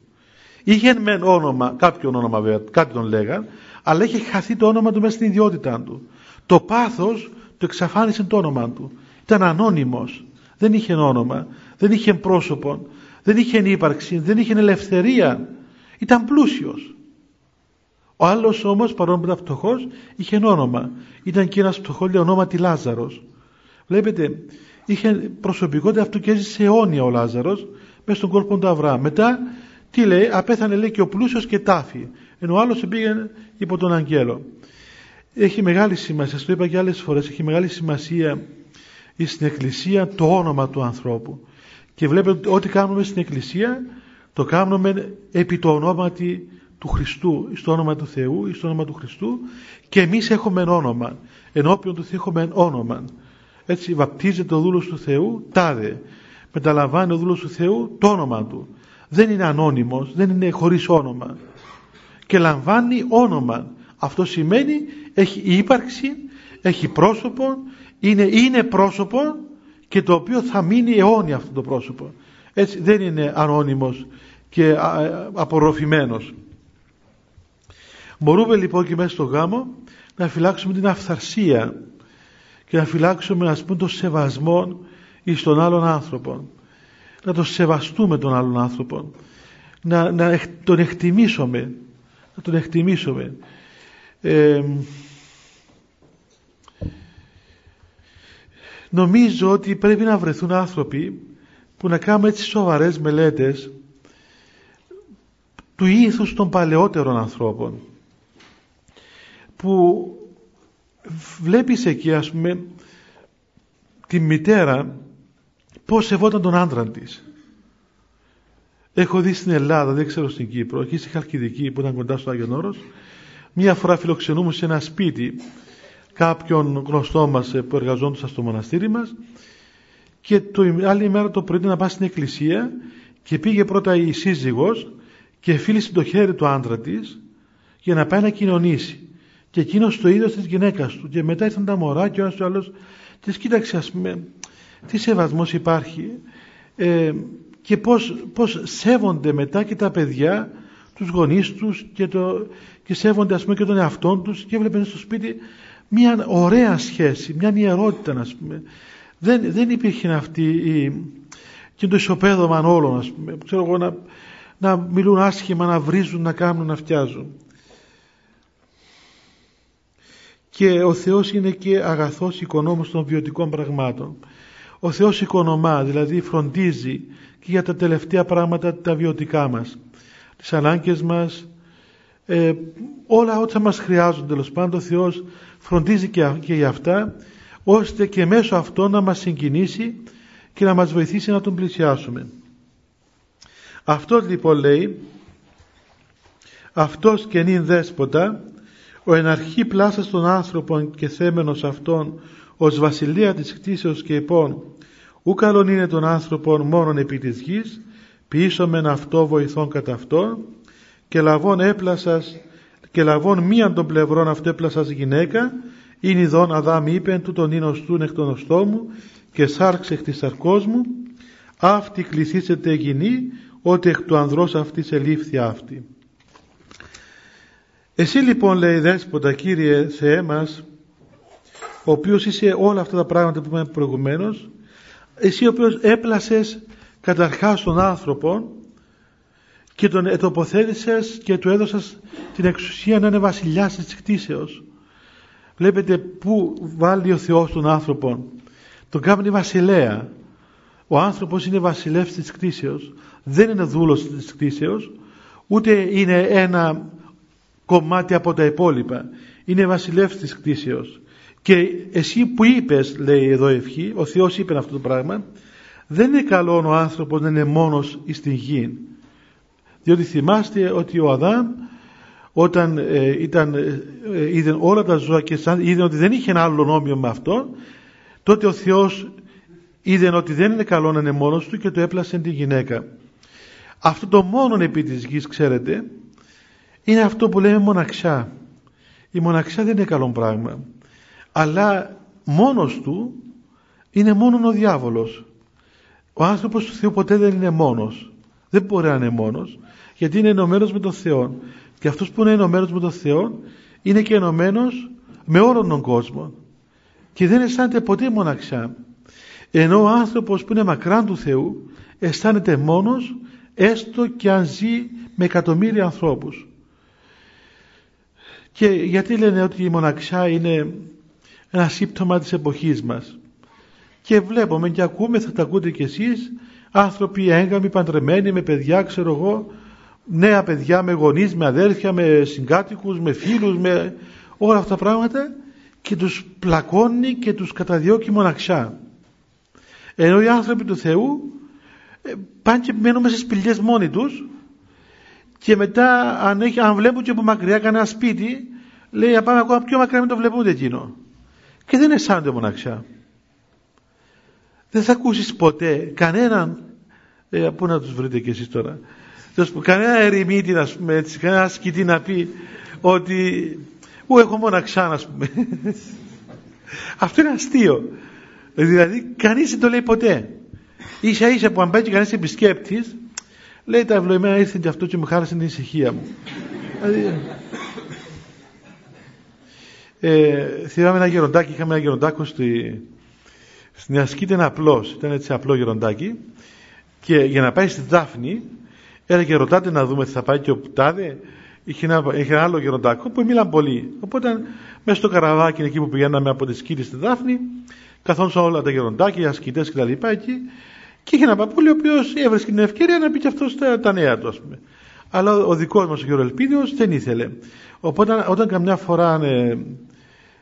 είχε μεν όνομα κάποιο όνομα βέβαια κάτι τον λέγαν αλλά είχε χαθεί το όνομα του μέσα στην ιδιότητά του. Το πάθος το εξαφάνισε το όνομα του. Ήταν ανώνυμος. Δεν είχε όνομα, δεν είχε πρόσωπο, δεν είχε ύπαρξη, δεν είχε ελευθερία. Ήταν πλούσιος. Ο άλλος όμως παρόλο που ήταν φτωχός είχε όνομα. Ήταν και ένας φτωχός λέει ονόματι Λάζαρος. Βλέπετε, είχε προσωπικότητα αυτού και έζησε αιώνια ο Λάζαρος μέσα στον κόρπο του Αβραάμ. Μετά τι λέει, απέθανε λέει και ο πλούσιος και τάφη ενώ ο άλλος πήγαινε υπό τον αγγέλο. Έχει μεγάλη σημασία, το είπα και άλλες φορές, έχει μεγάλη σημασία στην Εκκλησία το όνομα του ανθρώπου. Και βλέπετε ότι ό,τι κάνουμε στην Εκκλησία το κάνουμε επί το ονόματι του Χριστού, στο όνομα του Θεού, στο όνομα του Χριστού και εμείς έχουμε όνομα. Ενώπιον του Θεού έχουμε όνομα. Έτσι βαπτίζεται ο δούλος του Θεού, τάδε. Μεταλαμβάνει ο δούλος του Θεού το όνομα του. Δεν είναι ανώνυμος, δεν είναι χωρίς όνομα και λαμβάνει όνομα. Αυτό σημαίνει έχει ύπαρξη, έχει πρόσωπο, είναι, είναι πρόσωπο και το οποίο θα μείνει αιώνια αυτό το πρόσωπο. Έτσι δεν είναι ανώνυμος και απορροφημένος. Μπορούμε λοιπόν και μέσα στο γάμο να φυλάξουμε την αυθαρσία και να φυλάξουμε ας πούμε το σεβασμό εις τον άλλον άνθρωπο. Να το σεβαστούμε τον άλλον άνθρωπο. Να, να τον εκτιμήσουμε να τον εκτιμήσουμε. Ε, νομίζω ότι πρέπει να βρεθούν άνθρωποι που να κάνουν έτσι σοβαρές μελέτες του ήθους των παλαιότερων ανθρώπων που βλέπεις εκεί ας πούμε τη μητέρα πως σεβόταν τον άντρα της Έχω δει στην Ελλάδα, δεν ξέρω στην Κύπρο, εκεί στη Χαλκιδική που ήταν κοντά στο Άγιον Όρος, μία φορά φιλοξενούμε σε ένα σπίτι κάποιον γνωστό μας που εργαζόντουσαν στο μοναστήρι μας και το άλλη ημέρα το πρωί να πάει στην εκκλησία και πήγε πρώτα η σύζυγος και φίλησε το χέρι του άντρα της για να πάει να κοινωνήσει. Και εκείνος το είδο τη γυναίκα του. Και μετά ήρθαν τα μωρά και ο ένας ο άλλος. Τη κοίταξε, ας πούμε, τι σεβασμός υπάρχει. Ε, και πώς, πώς σέβονται μετά και τα παιδιά τους γονείς τους και, το, και σέβονται ας πούμε και τον εαυτό τους και έβλεπαν στο σπίτι μια ωραία σχέση, μια ιερότητα ας πούμε. Δεν, δεν υπήρχε αυτή η, και το ισοπαίδωμα όλων ας πούμε. Ξέρω εγώ να, να μιλούν άσχημα, να βρίζουν, να κάνουν, να φτιάζουν. Και ο Θεός είναι και αγαθός οικονόμος των βιωτικών πραγμάτων. Ο Θεός οικονομά, δηλαδή φροντίζει και για τα τελευταία πράγματα τα βιωτικά μας. Τις ανάγκες μας, ε, όλα όσα μας χρειάζονται τέλος πάντων ο Θεός φροντίζει και, και για αυτά ώστε και μέσω αυτό να μας συγκινήσει και να μας βοηθήσει να τον πλησιάσουμε. Αυτός λοιπόν λέει αυτός και νυν δέσποτα ο εναρχή πλάσας των άνθρωπων και θέμενος αυτών ως βασιλεία της κτήσεως και επών Ού καλόν είναι τον άνθρωπον μόνον επί της γης, ποιήσομεν αυτό βοηθών κατά αυτό, και λαβών έπλασας και λαβών μίαν των πλευρών αυτό έπλασας γυναίκα, είναι ειδών Αδάμ είπε του τον οστούν εκ των οστόμου και σάρξ εκ της σαρκός μου αυτή κληθήσετε γυνή ότι εκ του ανδρός αυτής ελήφθη αυτή. Εσύ λοιπόν λέει δέσποτα Κύριε σε εμάς ο οποίος είσαι όλα αυτά τα πράγματα που είπαμε προηγουμένως εσύ ο οποίος έπλασες καταρχάς τον άνθρωπο και τον ετοποθέτησες και του έδωσες την εξουσία να είναι βασιλιάς της κτήσεως βλέπετε που βάλει ο Θεός τον άνθρωπο. Τον κάνει βασιλέα. Ο άνθρωπος είναι βασιλεύς της κτήσεως δεν είναι δούλος της κτήσεως ούτε είναι ένα κομμάτι από τα υπόλοιπα. Είναι βασιλεύς της κτήσεως και εσύ που είπες λέει εδώ ευχή ο Θεός είπε αυτό το πράγμα δεν είναι καλό ο άνθρωπος να είναι μόνος στην γη διότι θυμάστε ότι ο Αδάμ όταν ε, ήταν, ε, ε, είδε όλα τα ζώα και είδε ότι δεν είχε ένα άλλο νόμιο με αυτό τότε ο Θεός είδε ότι δεν είναι καλό να είναι μόνος του και το έπλασε τη γυναίκα. Αυτό το μόνο επί της γης ξέρετε είναι αυτό που λέμε μοναξιά. Η μοναξιά δεν είναι καλό πράγμα αλλά μόνος του είναι μόνο ο διάβολος. Ο άνθρωπος του Θεού ποτέ δεν είναι μόνος. Δεν μπορεί να είναι μόνος γιατί είναι ενωμένος με τον Θεό και αυτός που είναι ενωμένος με τον Θεό είναι και ενωμένος με όλον τον κόσμο. Και δεν αισθάνεται ποτέ μοναξιά. Ενώ ο άνθρωπος που είναι μακράν του Θεού αισθάνεται μόνος έστω και αν ζει με εκατομμύρια ανθρώπους. Και γιατί λένε ότι η μοναξιά είναι ένα σύμπτωμα της εποχής μας και βλέπουμε και ακούμε, θα τα ακούτε κι εσείς άνθρωποι έγκαμοι, παντρεμένοι με παιδιά ξέρω εγώ νέα παιδιά με γονείς, με αδέρφια, με συγκάτοικους, με φίλους, με όλα αυτά τα πράγματα και τους πλακώνει και τους καταδιώκει μοναξιά. Ενώ οι άνθρωποι του Θεού ε, πάνε και μένουν μέσα στις σπηλιές μόνοι τους και μετά αν, έχει, αν βλέπουν και από μακριά κανένα σπίτι λέει να πάμε ακόμα πιο μακριά μην το βλέπουν εκείνο και δεν αισθάνονται μοναξιά δεν θα ακούσεις ποτέ κανέναν ε, πού να τους βρείτε κι εσείς τώρα που κανένα ερημίτη να πούμε έτσι, κανένα ασκητή να πει ότι «Ου, έχω μοναξά» να πούμε. Αυτό είναι αστείο. Δηλαδή κανείς δεν το λέει ποτέ. Ίσα ίσα που αν πάει και κανείς επισκέπτης λέει τα ευλογημένα ήρθε και αυτό και μου χάρισε την ησυχία μου. δηλαδή, ε, θυμάμαι ένα γεροντάκι, είχαμε ένα γεροντάκο στη, στην ασκήτη ένα απλός, ήταν έτσι απλό γεροντάκι και για να πάει στη Δάφνη Έλεγε ρωτάτε να δούμε τι θα πάει και ο Τάδε. Είχε ένα, είχε ένα άλλο γεροντάκο που μίλαν πολύ. Οπότε μέσα στο καραβάκι εκεί που πηγαίναμε από τη σκήτη στη Δάφνη, καθόντουσαν όλα τα γεροντάκια, οι ασκητές κτλ. εκεί. Και είχε ένα παππούλι ο οποίος έβρισκε την ευκαιρία να πει και αυτός τα, τα νέα του, ας πούμε. Αλλά ο δικός μας ο γεροελπίδιο δεν ήθελε. Οπότε όταν καμιά φορά ε,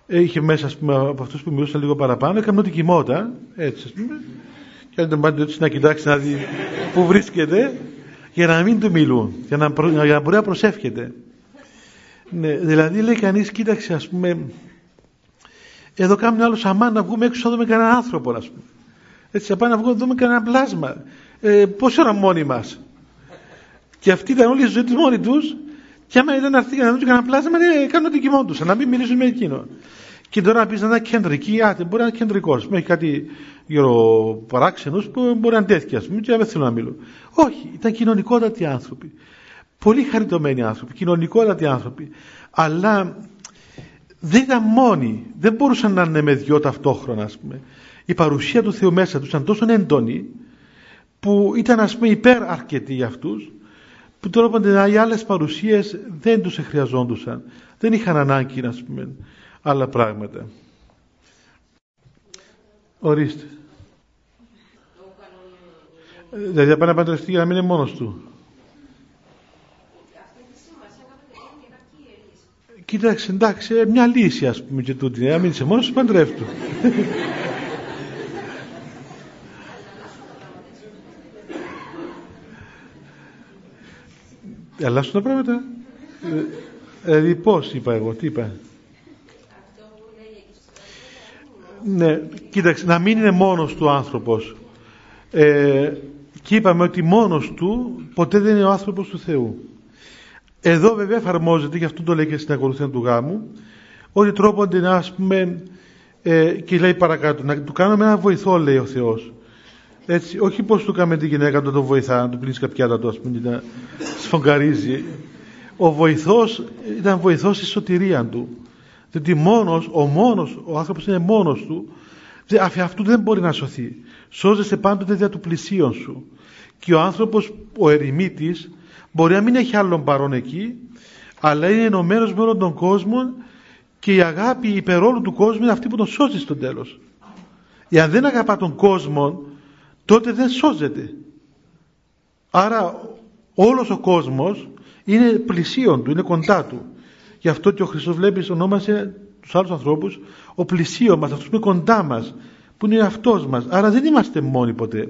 είχε μέσα ας πούμε, από αυτούς που μιλούσαν λίγο παραπάνω, έκανε ότι κοιμόταν, έτσι ας πούμε. Και αν τον έτσι να κοιτάξει να δει πού βρίσκεται, για να μην του μιλούν, για να, προ, για να μπορεί να προσεύχεται. Ναι, δηλαδή λέει κανείς, κοίταξε ας πούμε, εδώ κάνουμε άλλο σαμάν να βγούμε έξω να δούμε κανέναν άνθρωπο ας πούμε. Έτσι, να πάμε να βγούμε να δούμε κανένα πλάσμα. Ε, πόση ώρα μόνοι μας; Και αυτοί ήταν όλη η ζωή τους μόνοι τους και άμα ήταν να έρθει να δουν κανένα πλάσμα, ναι, κάνουν ό,τι κοιμόντουσαν, να μην μιλήσουν με εκείνο. Και τώρα να πεις να είναι κεντρική, άτε, μπορεί να είναι κεντρικός. Έχει κάτι παράξενου που μπορεί να είναι τέτοια, ας πούμε, και δεν θέλω να μιλώ. Όχι, ήταν κοινωνικότατοι άνθρωποι. Πολύ χαριτωμένοι άνθρωποι, κοινωνικότατοι άνθρωποι. Αλλά δεν ήταν μόνοι, δεν μπορούσαν να είναι με δυο ταυτόχρονα, ας πούμε. Η παρουσία του Θεού μέσα τους ήταν τόσο έντονη, που ήταν ας πούμε υπέρ αρκετοί για αυτούς, που τώρα οι άλλες παρουσίες δεν τους χρειαζόντουσαν. Δεν είχαν ανάγκη, ας πούμε, άλλα πράγματα. Ορίστε. Δηλαδή να πάει να παντρευτεί για να μην είναι μόνος του. Κοίταξε, εντάξει, ε, μια λύση ας πούμε και τούτη. Να μην είσαι μόνος του, παντρεύτου. Αλλάσουν τα πράγματα. Ε, δηλαδή πώς είπα εγώ, τι είπα. Ναι, κοίταξε, να μην είναι μόνος του άνθρωπος. Ε, και είπαμε ότι μόνος του ποτέ δεν είναι ο άνθρωπος του Θεού. Εδώ βέβαια εφαρμόζεται, και αυτό το λέει και στην ακολουθία του γάμου, ό,τι τρόπονται να ας πούμε ε, και λέει παρακάτω να του κάνουμε ένα βοηθό λέει ο Θεός έτσι, όχι πως του κάνουμε τη γυναίκα του τον βοηθά να του πλύνεις κάποια του ας πούμε να σφογγαρίζει ο βοηθός ήταν βοηθός στη σωτηρία του διότι μόνος, ο μόνος, ο άνθρωπος είναι μόνος του. Αφ' αυτού δεν μπορεί να σωθεί. Σώζεσαι πάντοτε δια του πλησίον σου. Και ο άνθρωπος, ο ερημίτης μπορεί να μην έχει άλλον παρόν εκεί αλλά είναι ενωμένος με όλον τον κόσμο και η αγάπη υπερόλου του κόσμου είναι αυτή που τον σώζει στο τέλος. Εάν δεν αγαπά τον κόσμο τότε δεν σώζεται. Άρα όλος ο κόσμος είναι πλησίον του, είναι κοντά του γι' αυτό και ο Χριστός βλέπει ονόμασε τους άλλους ανθρώπους ο πλησίον μας, αυτός που είναι κοντά μας που είναι αυτός μας άρα δεν είμαστε μόνοι ποτέ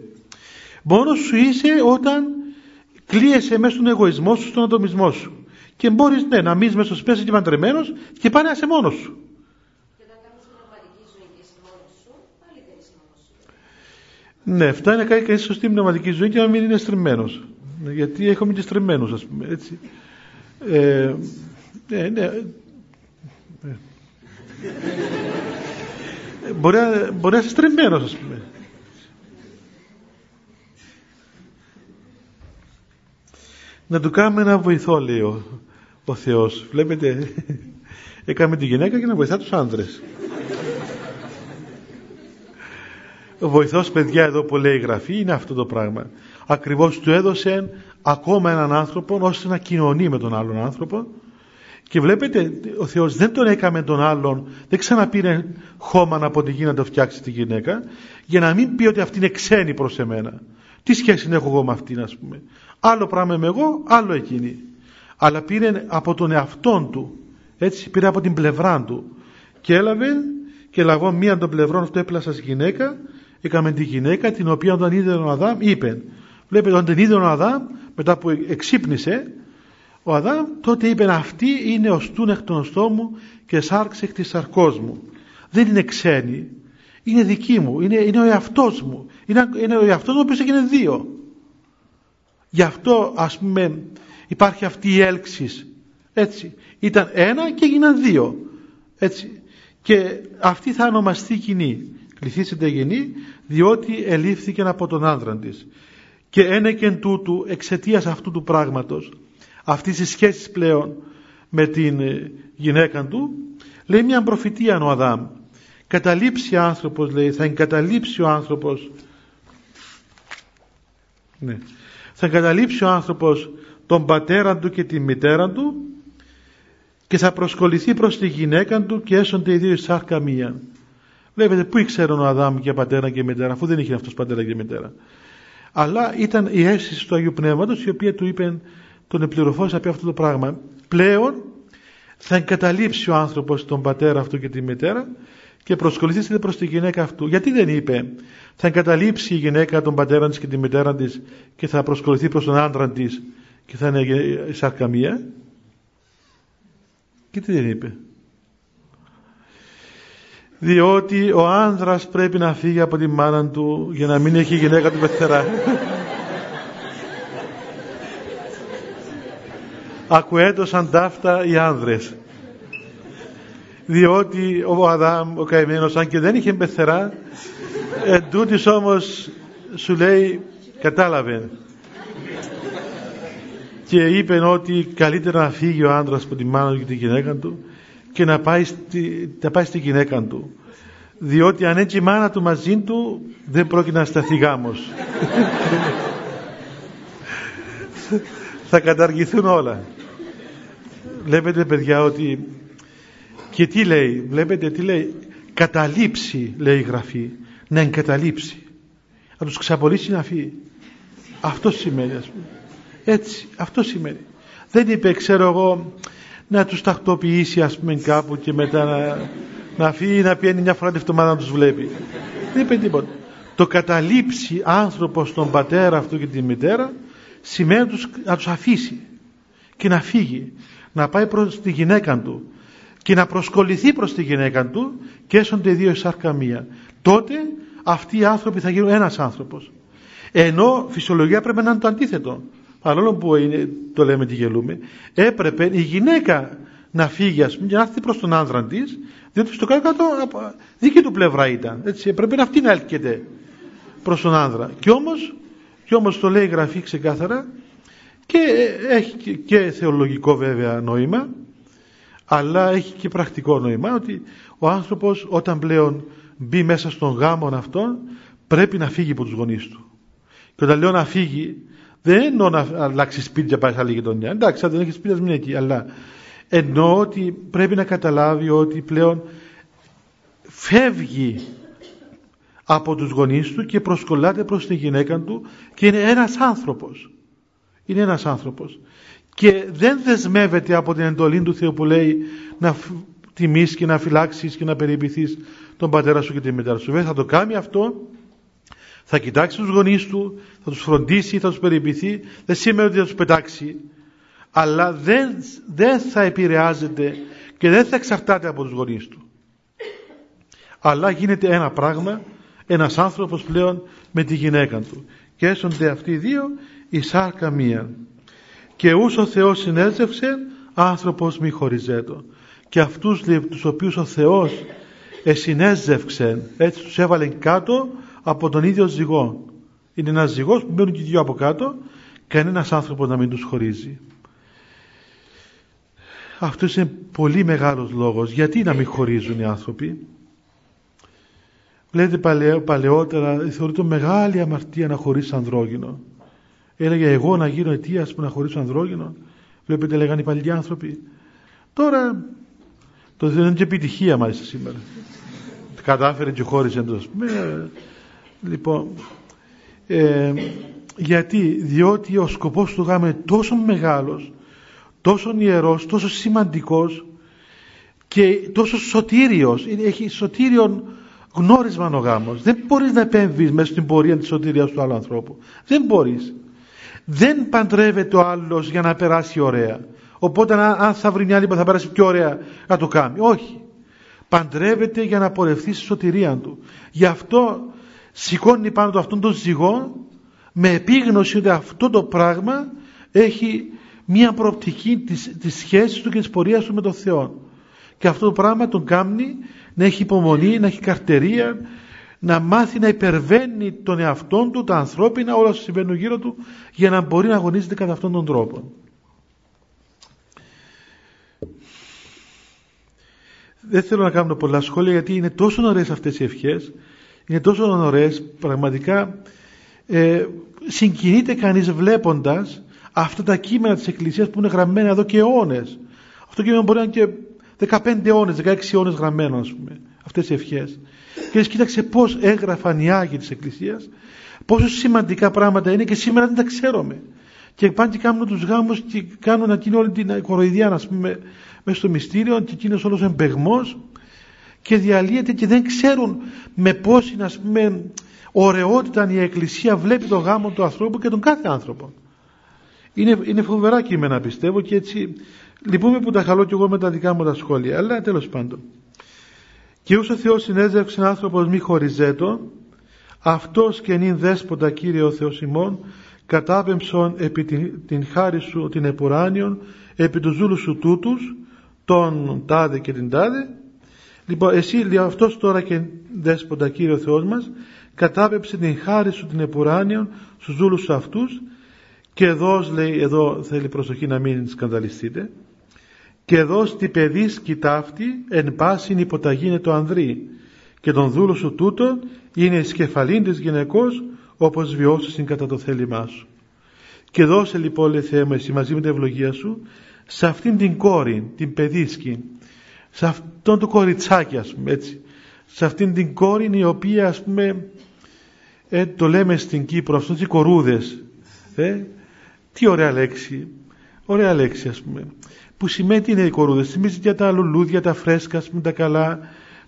μόνος σου είσαι όταν κλείεσαι μέσα στον εγωισμό σου, στον ατομισμό σου και μπορείς ναι, να μείνεις μέσα στο σπέσαι και παντρεμένος και πάνε να είσαι μόνος σου Ναι, φτάνει να κάνει κανείς σωστή πνευματική ζωή και να μην είναι στριμμένος. Γιατί έχω μείνει στριμμένος, ας πούμε. Έτσι. Ε, ναι, ναι. Ε. Μπορεί, μπορεί να είσαι στριμμένος, ας πούμε. Να του κάνουμε ένα βοηθό, λέει ο, ο Θεός. Βλέπετε, έκαμε τη γυναίκα και να βοηθά τους άντρες. Ο βοηθός παιδιά εδώ που λέει η Γραφή είναι αυτό το πράγμα. Ακριβώς του έδωσε ακόμα έναν άνθρωπο ώστε να κοινωνεί με τον άλλον άνθρωπο και βλέπετε ο Θεός δεν τον έκαμε τον άλλον, δεν ξαναπήρε χώμα από τη γη να το φτιάξει τη γυναίκα για να μην πει ότι αυτή είναι ξένη προς εμένα. Τι σχέση έχω εγώ με αυτήν ας πούμε. Άλλο πράγμα είμαι εγώ, άλλο εκείνη. Αλλά πήρε από τον εαυτόν του, έτσι πήρε από την πλευρά του και έλαβε και λαγώ μία των πλευρών αυτό έπλασα γυναίκα έκαμε τη γυναίκα την οποία όταν είδε τον Αδάμ είπε βλέπετε όταν την είδε ο Αδάμ μετά που εξύπνησε ο Αδάμ τότε είπε αυτή είναι ο στούν εκ των μου και σάρξ εκ της σαρκός μου δεν είναι ξένη. Είναι δική μου. Είναι, είναι ο εαυτός μου. Είναι, είναι ο εαυτός μου ο οποίος έγινε δύο. Γι' αυτό ας πούμε υπάρχει αυτή η έλξης. Έτσι. Ήταν ένα και έγιναν δύο. Έτσι. Και αυτή θα ονομαστεί κοινή. Κληθήσετε γενή διότι ελήφθηκε από τον άνδρα της. Και ένα και τούτου εξαιτίας αυτού του πράγματος αυτής της σχέσης πλέον με την ε, γυναίκα του λέει μια προφητεία ο Αδάμ καταλήψει ο άνθρωπος λέει θα εγκαταλείψει ο άνθρωπος ναι, θα εγκαταλείψει ο άνθρωπος τον πατέρα του και τη μητέρα του και θα προσκοληθεί προς τη γυναίκα του και έσονται οι δύο εις σάρκα μία Βλέπετε πού ήξερε ο Αδάμ και πατέρα και μητέρα, αφού δεν είχε αυτός πατέρα και μητέρα. Αλλά ήταν η αίσθηση του Αγίου Πνεύματος η οποία του είπε, τον επληροφόρησε από αυτό το πράγμα. Πλέον θα εγκαταλείψει ο άνθρωπος τον πατέρα αυτού και τη μητέρα και προσκοληθήσετε προς τη γυναίκα αυτού. Γιατί δεν είπε θα εγκαταλείψει η γυναίκα τον πατέρα της και τη μητέρα της και θα προσκοληθεί προς τον άντρα της και θα είναι η σαρκαμία. Και τι δεν είπε διότι ο άνδρας πρέπει να φύγει από τη μάνα του για να μην έχει η γυναίκα του πεθερά. Ακουέτωσαν ταύτα οι άνδρες. Διότι ο Αδάμ, ο καημένος, αν και δεν είχε πεθερά, εν τούτης όμως σου λέει, κατάλαβε. Και είπε ότι καλύτερα να φύγει ο άνδρας από τη μάνα του και τη γυναίκα του και να πάει, στη, να πάει στη γυναίκα του διότι αν έτσι η μάνα του μαζί του δεν πρόκειται να σταθεί γάμος θα καταργηθούν όλα βλέπετε παιδιά ότι και τι λέει βλέπετε τι λέει καταλήψει λέει η γραφή να εγκαταλείψει. Να τους ξαπολύσει να φύγει. Αυτό σημαίνει ας πούμε. Έτσι αυτό σημαίνει. Δεν είπε ξέρω εγώ να τους τακτοποιήσει ας πούμε κάπου και μετά να, να φύγει να πιένει μια φορά τη εβδομάδα να τους βλέπει. Δεν είπε τίποτα. Το καταλήψει άνθρωπος τον πατέρα αυτού και τη μητέρα σημαίνει να τους, να τους αφήσει και να φύγει να πάει προς τη γυναίκα του και να προσκοληθεί προς τη γυναίκα του και έσονται δύο σάρκα μία τότε αυτοί οι άνθρωποι θα γίνουν ένας άνθρωπος. Ενώ φυσιολογία πρέπει να είναι το αντίθετο. Παρόλο που είναι, το λέμε τι γελούμε, έπρεπε η γυναίκα να φύγει ας πούμε και να έρθει προς τον άνδρα της διότι στο κάτω δική του πλευρά ήταν έτσι. Πρέπει να αυτή να έλκεται προς τον άνδρα. Και όμως, και όμως το λέει η Γραφή ξεκάθαρα και έχει και θεολογικό βέβαια νόημα αλλά έχει και πρακτικό νόημα ότι ο άνθρωπος όταν πλέον μπει μέσα στον γάμο αυτόν πρέπει να φύγει από τους γονείς του. Και όταν λέω να φύγει δεν εννοώ να αλλάξει σπίτι και πάει σε άλλη γειτονιά. Εντάξει αν δεν έχεις σπίτι μην εκεί. Αλλά εννοώ ότι πρέπει να καταλάβει ότι πλέον φεύγει από τους γονείς του και προσκολάται προς τη γυναίκα του και είναι ένας άνθρωπος είναι ένας άνθρωπος και δεν δεσμεύεται από την εντολή του Θεού που λέει να τιμήσεις και να φυλάξεις και να περιποιηθείς τον πατέρα σου και τη μητέρα σου. θα το κάνει αυτό, θα κοιτάξει τους γονείς του, θα τους φροντίσει, θα τους περιποιηθεί, δεν σημαίνει ότι θα τους πετάξει, αλλά δεν, δεν θα επηρεάζεται και δεν θα εξαρτάται από τους γονείς του. Αλλά γίνεται ένα πράγμα, ένας άνθρωπος πλέον με τη γυναίκα του. Και έσονται αυτοί οι δύο η σάρκα μία. Και ούς ο Θεός συνέζευσε, άνθρωπος μη χωριζέτο. Και αυτούς τους οποίους ο Θεός εσυνέζευξε, έτσι τους έβαλε κάτω από τον ίδιο ζυγό. Είναι ένας ζυγός που μπαίνουν και δυο από κάτω, κανένας άνθρωπος να μην τους χωρίζει. Αυτός είναι πολύ μεγάλος λόγος. Γιατί να μην χωρίζουν οι άνθρωποι; Βλέπετε παλαιότερα θεωρείται μεγάλη αμαρτία να χωρίσεις ανδρόγυνο. Έλεγε εγώ να γίνω αιτίας που να χωρίσω ανδρόγυνο. Βλέπετε λέγανε οι παλιοί άνθρωποι. Τώρα το δεν είναι και επιτυχία μάλιστα σήμερα. Κατάφερε και χώρισε εντός. Λοιπόν, ε, γιατί, διότι ο σκοπός του γάμου είναι τόσο μεγάλος, τόσο ιερός, τόσο σημαντικός και τόσο σωτήριος. Έχει σωτήριον γνώρισμα ο γάμος. Δεν μπορείς να επέμβεις μέσα στην πορεία της σωτήριας του άλλου ανθρώπου. Δεν μπορείς δεν παντρεύεται ο άλλος για να περάσει ωραία. Οπότε αν θα βρει μια άλλη που θα περάσει πιο ωραία να το κάνει. Όχι. Παντρεύεται για να πορευτεί στη σωτηρία του. Γι' αυτό σηκώνει πάνω του αυτόν τον ζυγό με επίγνωση ότι αυτό το πράγμα έχει μια προοπτική της, της σχέσης του και της πορείας του με τον Θεό. Και αυτό το πράγμα τον κάνει να έχει υπομονή, να έχει καρτερία, να μάθει να υπερβαίνει τον εαυτό του, τα ανθρώπινα, όλα όσα συμβαίνουν γύρω του, για να μπορεί να αγωνίζεται κατά αυτόν τον τρόπο. Δεν θέλω να κάνω πολλά σχόλια γιατί είναι τόσο ωραίες αυτές οι ευχές, είναι τόσο ωραίες, πραγματικά ε, συγκινείται κανείς βλέποντας αυτά τα κείμενα της Εκκλησίας που είναι γραμμένα εδώ και αιώνες. Αυτό το κείμενο μπορεί να είναι και 15 αιώνες, 16 αιώνες γραμμένο ας πούμε, αυτές οι ευχές. Και κοίταξε πώς έγραφαν οι Άγιοι της Εκκλησίας, πόσο σημαντικά πράγματα είναι και σήμερα δεν τα ξέρουμε. Και πάνε και κάνουν τους γάμους και κάνουν εκείνη όλη την κοροϊδιά, ας πούμε, μέσα στο μυστήριο και εκείνος όλος εμπεγμός και διαλύεται και δεν ξέρουν με πόση, ας πούμε, ωραιότητα η Εκκλησία βλέπει το γάμο του ανθρώπου και τον κάθε άνθρωπο. Είναι, είναι φοβερά κείμενα πιστεύω και έτσι λυπούμε που τα χαλώ κι εγώ με τα δικά μου τα σχόλια, αλλά τέλος πάντων. Και όσο Θεός συνέζευξε άνθρωπος μη χωριζέτο, αυτός και νυν δέσποτα Κύριε ο Θεός ημών, κατάπεμψον επί την, την χάρη σου την επουράνιον, επί του ζούλου σου τούτους, τον τάδε και την τάδε. Λοιπόν, εσύ λέει αυτός τώρα και δέσποτα Κύριε ο Θεός μας, κατάπεψε την χάρη σου την επουράνιον στους ζούλους σου αυτούς, και εδώ λέει, εδώ θέλει προσοχή να μην σκανδαλιστείτε, και εδώ στη παιδί σκητάφτη εν πάσιν υποταγίνε το ανδρή. Και τον δούλο σου τούτο είναι η σκεφαλήν της γυναικός όπως βιώσεις κατά το θέλημά σου. Και δώσε λοιπόν λέει Θεέ μου εσύ μαζί με την ευλογία σου σε αυτήν την κόρη, την παιδίσκη, σε αυτόν το κοριτσάκι ας πούμε έτσι, σε αυτήν την κόρη η οποία ας πούμε ε, το λέμε στην Κύπρο αυτούς οι κορούδες, ε, τι ωραία λέξη, ωραία λέξη ας πούμε που σημαίνει τι είναι οι κορούδες. Θυμίζει για τα λουλούδια, τα φρέσκα, πούμε, τα καλά,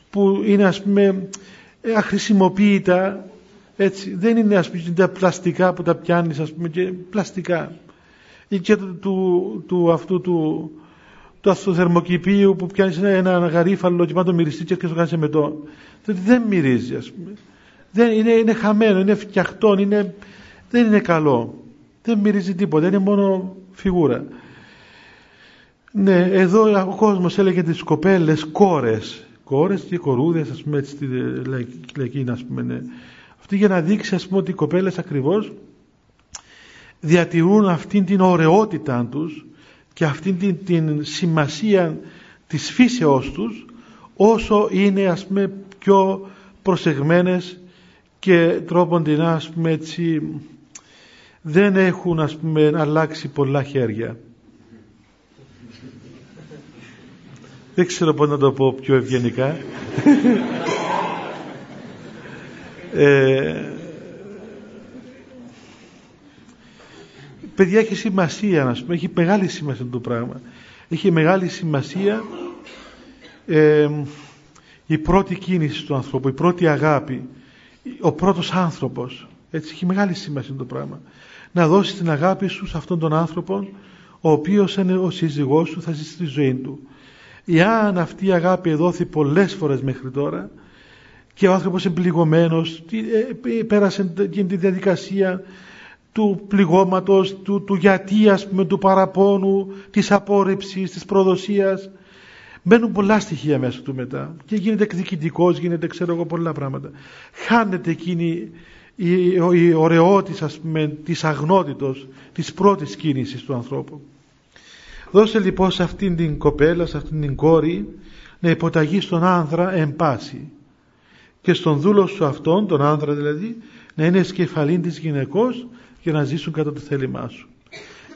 που είναι ας πούμε αχρησιμοποιητά, έτσι. Δεν είναι ας πούμε τα πλαστικά που τα πιάνεις ας πούμε και πλαστικά. Ή και του, του, του αυτού του, του αυτοθερμοκηπίου που πιάνεις ένα, ένα γαρίφαλο και πάντα μυριστεί και το κάνεις μετό. Δεν μυρίζει ας πούμε. Δεν, είναι, είναι χαμένο, είναι φτιαχτό, είναι, δεν είναι καλό. Δεν μυρίζει τίποτα, είναι μόνο φιγούρα. Ναι, εδώ ο κόσμος έλεγε τις κοπέλες κόρες. Κόρες και κορούδες, ας πούμε, έτσι στη λαϊκή, ας πούμε, ναι. Αυτή για να δείξει, ας πούμε, ότι οι κοπέλες ακριβώς διατηρούν αυτήν την ωραιότητα τους και αυτήν την, την σημασία της φύσεώς τους όσο είναι, ας πούμε, πιο προσεγμένες και τρόπον ας πούμε, έτσι, δεν έχουν, ας πούμε, αλλάξει πολλά χέρια. Δεν ξέρω πώς να το πω πιο ευγενικά. ε, παιδιά έχει σημασία να πούμε, έχει μεγάλη σημασία το πράγμα. Έχει μεγάλη σημασία ε, η πρώτη κίνηση του ανθρώπου, η πρώτη αγάπη, ο πρώτος άνθρωπος. Έτσι έχει μεγάλη σημασία το πράγμα. Να δώσει την αγάπη σου σε αυτόν τον άνθρωπο ο οποίος είναι ο σύζυγός σου, θα ζήσει τη ζωή του. Εάν αυτή η αγάπη δόθη πολλές φορές μέχρι τώρα και ο άνθρωπος είναι πληγωμένος, ε, πέρασε την τη διαδικασία του πληγώματος, του, του γιατί ας πούμε, του παραπόνου, της απόρριψης, της προδοσίας. Μπαίνουν πολλά στοιχεία μέσα του μετά και γίνεται εκδικητικός, γίνεται ξέρω εγώ πολλά πράγματα. Χάνεται εκείνη η, η ωραιότητα ας πούμε, της αγνότητος, της πρώτης κίνησης του ανθρώπου. Δώσε λοιπόν σε αυτήν την κοπέλα, σε αυτήν την κόρη να υποταγεί στον άνδρα εν πάση και στον δούλο σου αυτόν, τον άνδρα δηλαδή, να είναι σκεφαλήν της γυναικός και να ζήσουν κατά το θέλημά σου.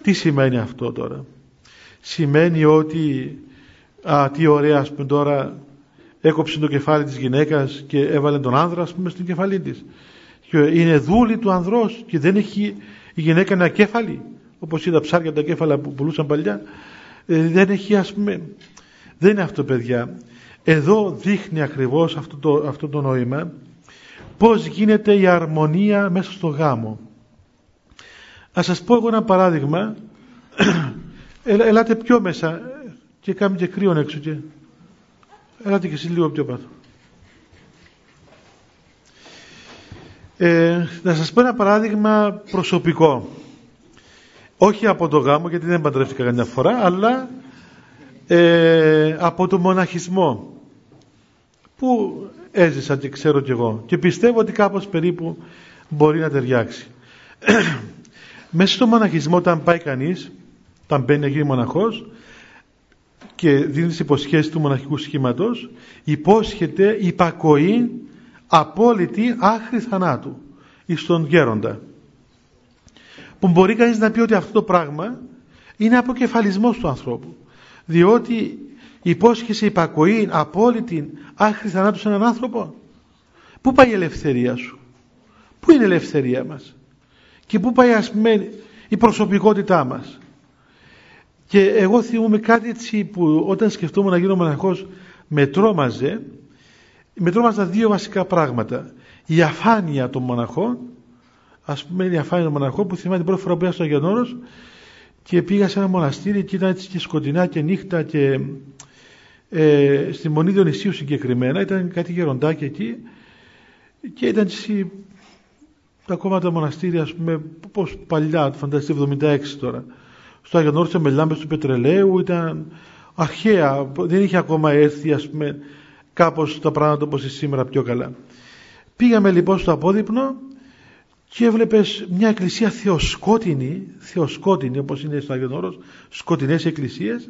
Τι σημαίνει αυτό τώρα; Σημαίνει ότι α, τι ωραία ας πούμε τώρα έκοψε το κεφάλι της γυναίκας και έβαλε τον άνδρα ας πούμε στην κεφαλή της. Και είναι δούλη του ανδρός και δεν έχει η γυναίκα ένα κέφαλι όπως είδα ψάρια τα κέφαλα που πουλούσαν παλιά ε, δεν έχει ας πούμε δεν είναι αυτό παιδιά εδώ δείχνει ακριβώς αυτό το, αυτό το νόημα πως γίνεται η αρμονία μέσα στο γάμο Ας σας πω εγώ ένα παράδειγμα. ελάτε πιο μέσα και κάνουμε και κρύο έξω και... Ελάτε και εσείς λίγο πιο πάνω. Ε, να σας πω ένα παράδειγμα προσωπικό. Όχι από το γάμο γιατί δεν παντρεύτηκα καμιά φορά, αλλά ε, από το μοναχισμό που έζησα και ξέρω κι εγώ και πιστεύω ότι κάπως περίπου μπορεί να ταιριάξει. Μέσα στο μοναχισμό όταν πάει κανείς, όταν μπαίνει να γίνει μοναχός και δίνει τις υποσχέσεις του μοναχικού σχήματος, υπόσχεται υπακοή απόλυτη άχρη θανάτου εις τον γέροντα. Που μπορεί κανείς να πει ότι αυτό το πράγμα είναι αποκεφαλισμός του ανθρώπου. Διότι υπόσχεσαι υπακοή απόλυτη άχρη θανάτου σε έναν άνθρωπο. Πού πάει η ελευθερία σου; Πού είναι η ελευθερία μας; Και πού πάει ας πούμε η προσωπικότητά μας; Και εγώ θυμούμαι κάτι έτσι που όταν σκεφτόμουν να γίνω μοναχός με τρόμαζε, με τρόμαζα δύο βασικά πράγματα. Η αφάνεια των μοναχών, ας πούμε η αφάνεια των μοναχών που θυμάμαι την πρώτη φορά που πήγα στο Αγιονόρος και πήγα σε ένα μοναστήρι και ήταν έτσι και σκοτεινά και νύχτα και ε, στη Μονή Διονυσίου συγκεκριμένα ήταν κάτι γεροντάκι εκεί και ήταν έτσι τα κόμματα μοναστήρια, ας πούμε, πώς παλιά, φανταστείτε 76 τώρα. Στο Άγιο Νόρτσα με λάμπες του πετρελαίου ήταν αρχαία, δεν είχε ακόμα έρθει, ας πούμε, κάπως τα πράγματα όπως είναι σήμερα πιο καλά. Πήγαμε λοιπόν στο απόδειπνο και έβλεπες μια εκκλησία θεοσκότεινη, θεοσκότεινη όπως είναι στο Άγιο Νόρος, σκοτεινές εκκλησίες,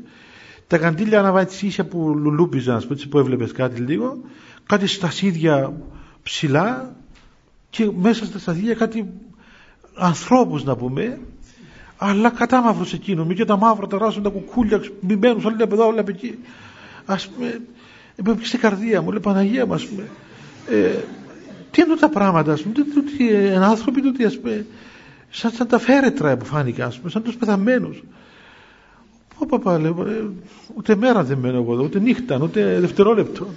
τα καντήλια αναβατσίσια που λουλούπιζαν, ας πούμε, που έβλεπες κάτι λίγο, κάτι στασίδια ψηλά, και μέσα στα σταθεία κάτι ανθρώπους να πούμε αλλά κατά μαύρος εκείνο μη και τα μαύρα ταράσουν τα κουκούλια μπημένους όλοι από εδώ όλοι από εκεί. Ας πούμε με στην καρδία μου λέει Παναγία μου ας πούμε. Ε, τι είναι τα πράγματα ας πούμε τι, τι, ένα άνθρωποι τούτοι ας πούμε σαν, σαν τα φέρετρα που φάνηκαν ας πούμε σαν τους πεθαμένους Πω παπά λέω ε, ούτε μέρα δεν μένω εγώ εδώ ούτε νύχτα ούτε δευτερόλεπτο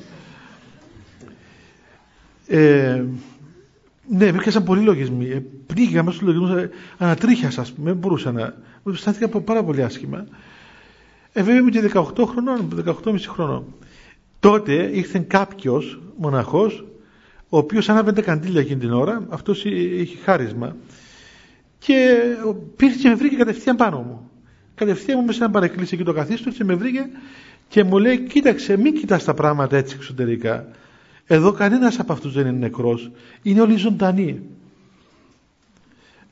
ε, ναι, με πιάσαν πολλοί λογισμοί. Ε, Πνίγηκα μέσα στους λογισμούς, ε, ανατρίχιασα, ας πούμε, δεν μπορούσα να. Στάθηκα πάρα πολύ άσχημα. Ε, βέβαια είμαι και 18 χρονών, 18,5 χρονών. Τότε ήρθε κάποιος μοναχός, ο οποίος άναβε καντήλια εκείνη την ώρα, αυτός είχε χάρισμα. Και πήρε και με βρήκε κατευθείαν πάνω μου. κατευθείαν μου μέσα να παρεκκλήσει εκεί το καθίστο και με βρήκε και μου λέει κοίταξε μην κοιτάς τα πράγματα έτσι εξωτερικά εδώ κανένας από αυτούς δεν είναι νεκρός είναι όλοι ζωντανοί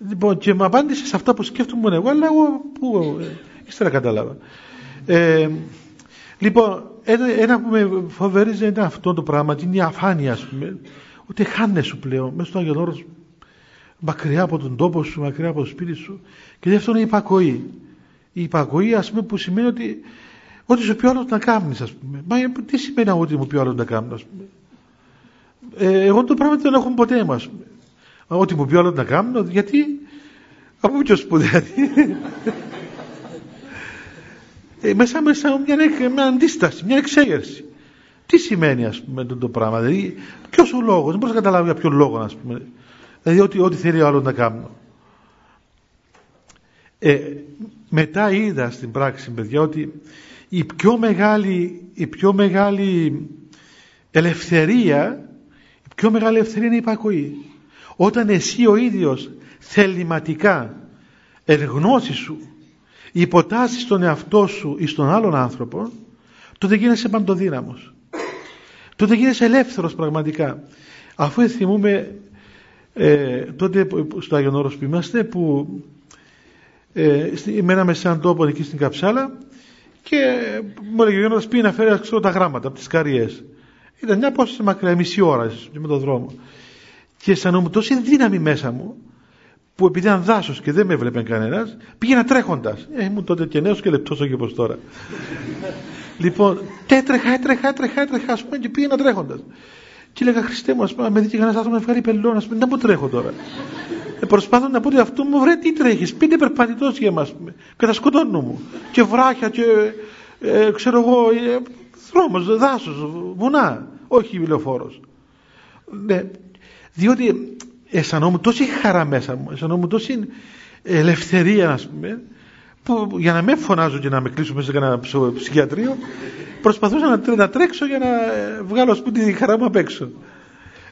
λοιπόν και μου απάντησε σε αυτά που σκέφτομαι εγώ αλλά εγώ που ύστερα κατάλαβα ε, λοιπόν ένα, ένα που με φοβερίζει είναι αυτό το πράγμα είναι η αφάνεια ας πούμε ότι χάνεσαι πλέον μέσα στο Άγιον Όρος μακριά από τον τόπο σου, μακριά από το σπίτι σου και δεύτερον η υπακοή η υπακοή ας πούμε που σημαίνει ότι Ό,τι σου πει ο άλλος να κάνεις ας πούμε. Μα τι σημαίνει ότι μου πει ο άλλος να κάνω ας πούμε. Ε, εγώ το πράγμα δεν έχω ποτέ μας. Ό,τι μου πει ο άλλος να κάνω γιατί από ποιος σπουδαία. Ε, μέσα μέσα μια, μια αντίσταση, μια εξέγερση. Τι σημαίνει ας πούμε το, το πράγμα. Δηλαδή ποιος ο λόγος. Δεν μπορώ να καταλάβω για ποιον λόγο ας πούμε. Δηλαδή ό,τι, ό,τι θέλει ο άλλος να κάνω. Ε, μετά είδα στην πράξη παιδιά ότι η πιο μεγάλη, η πιο μεγάλη ελευθερία η πιο μεγάλη ελευθερία είναι η υπακοή όταν εσύ ο ίδιος θεληματικά εν σου υποτάσσεις τον εαυτό σου ή στον άλλον άνθρωπο τότε γίνεσαι παντοδύναμος τότε γίνεσαι ελεύθερος πραγματικά αφού θυμούμε ε, τότε στο Άγιον Όρος που είμαστε που ε, μέναμε σε έναν τόπο εκεί στην Καψάλα και μου έλεγε να πει να φέρει ξέρω, τα γράμματα από τις καριές. Ήταν μια απόσταση μακριά, μισή ώρα με τον δρόμο. Και αισθανόμουν τόση δύναμη μέσα μου, που επειδή ήταν δάσος και δεν με έβλεπε κανένας, πήγαινα τρέχοντας. Ε, ήμουν τότε και νέος και λεπτός, όχι όπως τώρα. λοιπόν, τέτρεχα, έτρεχα, έτρεχα, έτρεχα, ας πούμε, και πήγαινα τρέχοντας. Και έλεγα, Χριστέ μου, ας πούμε, με δει και κανένας άνθρωπο με βγάλει πελόν, ας πούμε, δεν μου τρέχω τώρα. Ε, προσπάθω να πω ότι αυτό μου βρε τι τρέχεις, πείτε περπατητός για μας και θα σκοτώνω μου και βράχια και ε, ξέρω εγώ ε, δρόμος, δάσος, βουνά όχι λεωφόρος ναι, διότι αισθανόμουν τόση χαρά μέσα μου αισθανόμουν τόση ελευθερία ας πούμε που για να με φωνάζω και να με κλείσω μέσα σε ένα ψυχιατρίο προσπαθούσα να, να τρέξω για να ε, βγάλω ας πούμε τη χαρά μου απ' έξω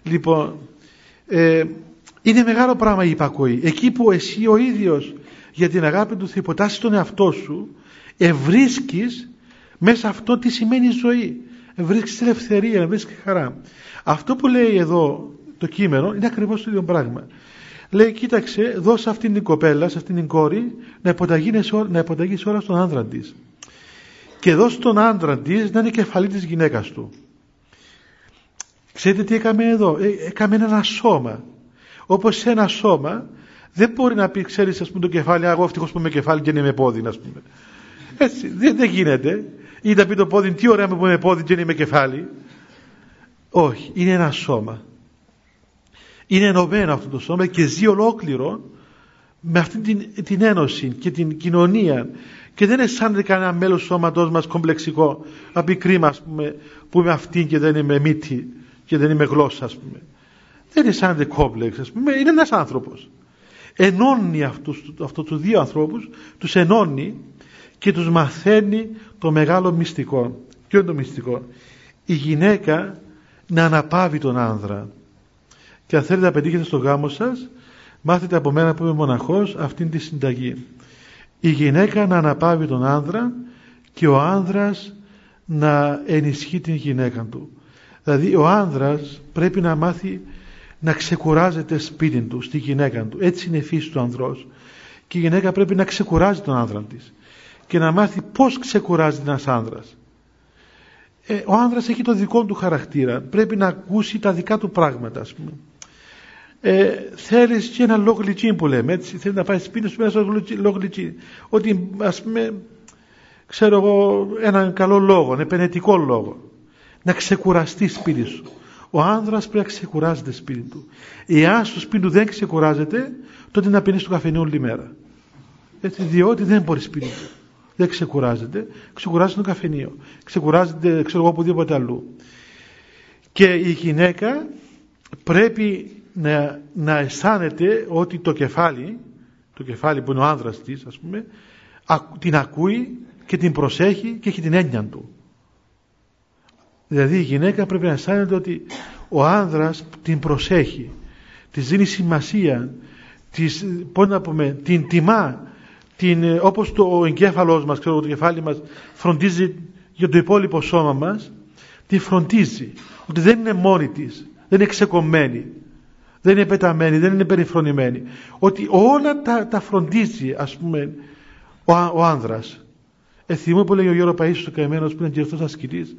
λοιπόν ε, είναι μεγάλο πράγμα η υπακοή. Εκεί που εσύ ο ίδιος για την αγάπη του θα υποτάσσεις τον εαυτό σου, ευρίσκεις μέσα αυτό τι σημαίνει ζωή. Ευρίσκεις ελευθερία, ευρίσκεις χαρά. Αυτό που λέει εδώ το κείμενο είναι ακριβώς το ίδιο πράγμα. Λέει, κοίταξε, δώσε αυτήν την κοπέλα, σε αυτήν την κόρη, να υποταγείς όλα στον άντρα της. Και δώσε τον άντρα της να είναι κεφαλή της γυναίκας του. Ξέρετε τι έκαμε εδώ; Ε, έκαμε ένα σώμα όπως σε ένα σώμα δεν μπορεί να πει ξέρεις ας πούμε το κεφάλι εγώ ευτυχώς που είμαι κεφάλι και είναι με πόδι ας πούμε έτσι δεν, δεν γίνεται ή να πει το πόδι τι ωραία που είμαι πόδι και είναι με κεφάλι όχι είναι ένα σώμα είναι ενωμένο αυτό το σώμα και ζει ολόκληρο με αυτή την, την ένωση και την κοινωνία και δεν είναι σαν κανένα μέλος του σώματός μας κομπλεξικό να πει κρίμα ας πούμε που είμαι αυτή και δεν είμαι μύτη και δεν είμαι γλώσσα ας πούμε δεν είναι σαν κόμπλεξ, ας πούμε, είναι ένας άνθρωπος. Ενώνει αυτούς, αυτούς τους δύο ανθρώπους, τους ενώνει και τους μαθαίνει το μεγάλο μυστικό. Ποιο είναι το μυστικό; Η γυναίκα να αναπαύει τον άνδρα. Και αν θέλετε να πετύχετε στο γάμο σας, μάθετε από μένα που είμαι μοναχός αυτήν τη συνταγή. Η γυναίκα να αναπαύει τον άνδρα και ο άνδρας να ενισχύει την γυναίκα του. Δηλαδή ο άνδρας πρέπει να μάθει να ξεκουράζεται σπίτι του, στη γυναίκα του. Έτσι είναι η φύση του ανδρός. Και η γυναίκα πρέπει να ξεκουράζει τον άνδρα της και να μάθει πώς ξεκουράζει ένας άνδρας. Ε, ο άνδρας έχει το δικό του χαρακτήρα. Πρέπει να ακούσει τα δικά του πράγματα, ας πούμε. Ε, θέλεις και ένα λογλυκί που λέμε, έτσι. Θέλεις να πάει σπίτι σου μέσα λογλυκί. Ότι, ας πούμε, ξέρω εγώ, έναν καλό λόγο, ένα επενετικό λόγο. Να ξεκουραστείς σπίτι σου. Ο άνδρας πρέπει να ξεκουράζεται σπίτι του. Εάν στο σπίτι του δεν ξεκουράζεται, τότε να πίνεις στο καφενείο όλη μέρα. Έτσι, διότι δεν μπορείς σπίτι του. Δεν ξεκουράζεται, ξεκουράζεται το καφενείο. Ξεκουράζεται, ξέρω εγώ, οπουδήποτε αλλού. Και η γυναίκα πρέπει να, να αισθάνεται ότι το κεφάλι, το κεφάλι που είναι ο άνδρας της, ας πούμε, την ακούει και την προσέχει και έχει την έννοια του. Δηλαδή η γυναίκα πρέπει να αισθάνεται ότι ο άνδρας την προσέχει, της δίνει σημασία, της, πώς να πούμε, την τιμά, την, ε, όπως το εγκέφαλός μας, ξέρω, το κεφάλι μας φροντίζει για το υπόλοιπο σώμα μας, τη φροντίζει. Ότι δεν είναι μόνη της, δεν είναι ξεκομμένη, δεν είναι πεταμένη, δεν είναι περιφρονημένη. Ότι όλα τα, τα φροντίζει, ας πούμε, ο, ο άνδρας. Ε, που λέει ο Γιώργος Παΐσιος ο καημένος που ήταν και αυτός ασκητής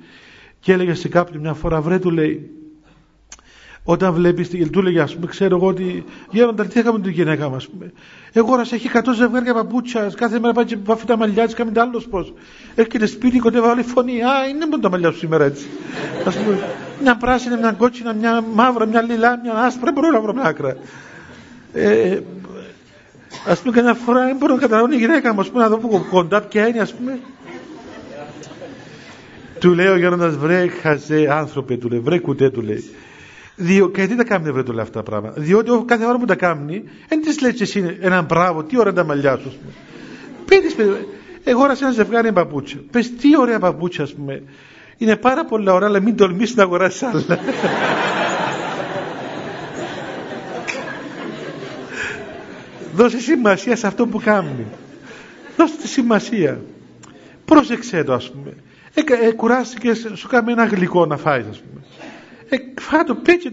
και έλεγε σε κάποιον μια φορά, βρε του λέει, όταν βλέπεις την του λέγε, α πούμε, ξέρω εγώ ότι γέροντα τι έκαμε την γυναίκα μας. Εγώ να σε έχει 100 ζευγάρια παπούτσια, κάθε μέρα πάει και βάφει τα μαλλιά της, κάνει άλλος πώς. Έρχεται σπίτι, κοντεύει άλλη φωνή. Α, είναι μόνο τα μαλλιά σου σήμερα έτσι. Α πούμε, μια πράσινη, μια κότσινα, μια μαύρα, μια λιλά, μια άσπρα, δεν μπορώ να βρω μια άκρα. Ε, ας πούμε, καμιά φορά δεν μπορώ να καταλάβω η γυναίκα μου, ας πούμε, να δω που κοντά ποια είναι, ας πούμε. Του λέει ο Γέροντα, βρε χαζέ άνθρωπε, του λέει, βρε κουτέ, του λέει. Διό, και τι τα κάνει βρε του αυτά τα πράγματα; Διότι κάθε ώρα που τα κάνει, δεν της λέει εσύ ένα μπράβο, τι ωραία τα μαλλιά σου. Πείτε, εγώ να σε ένα ζευγάρι παπούτσια. Πες τι ωραία παπούτσια, ας πούμε. Είναι πάρα πολλά ωραία, αλλά μην τολμήσεις να αγοράσεις άλλα. Δώσε σημασία σε αυτό που κάνει. Δώσε τη σημασία. Πρόσεξε το, ας πούμε. Ε, ε, κουράστηκες, σου κάνει ένα γλυκό να φάεις, ας πούμε. Ε, φάτο, πέτσε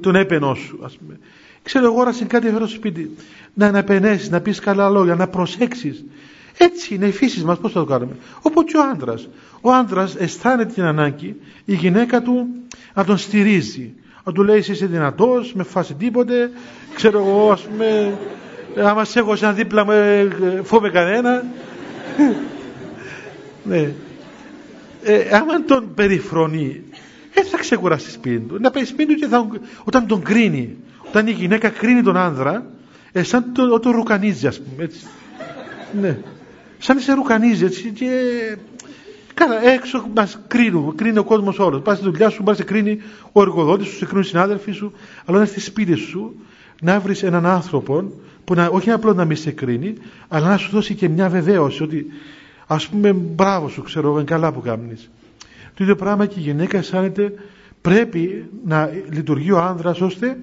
τον έπαινό σου, ας πούμε. Ξέρω εγώ, όρασε κάτι εδώ στο σπίτι. Να αναπενέσει, να πεις καλά λόγια, να προσέξεις. Έτσι είναι η φύση μας, πώς θα το κάνουμε. Οπότε και ο άντρας. Ο άντρας αισθάνεται την ανάγκη η γυναίκα του να τον στηρίζει. Να του λέει είσαι δυνατός, με φάσει τίποτε, ξέρω εγώ ας πούμε, άμα σε έχω σαν δίπλα μου ε, φόβε κανένα. ναι. Ε, άμα τον περιφρονεί δεν θα ξεκουράσει σπίτι του. Να πάει σπίτι του και θα, όταν τον κρίνει, όταν η γυναίκα κρίνει τον άνδρα, ε, σαν το, το ρουκανίζει, ας πούμε. Έτσι. Ναι. Σαν σε ρουκανίζει έτσι και. Καλά, έξω μας κρίνουν, κρίνει ο κόσμος όλος. Πας στη δουλειά σου, πας σε κρίνει ο εργοδότης σου, σε κρίνουν οι συνάδελφοί σου, αλλά να στη σπίτι σου να βρεις έναν άνθρωπο που να, όχι απλώ να μην σε κρίνει, αλλά να σου δώσει και μια βεβαίωση ότι ας πούμε μπράβο σου, ξέρω εγώ, καλά που κάνεις. Το ίδιο πράγμα και η γυναίκα αισθάνεται πρέπει να λειτουργεί ο άνδρας ώστε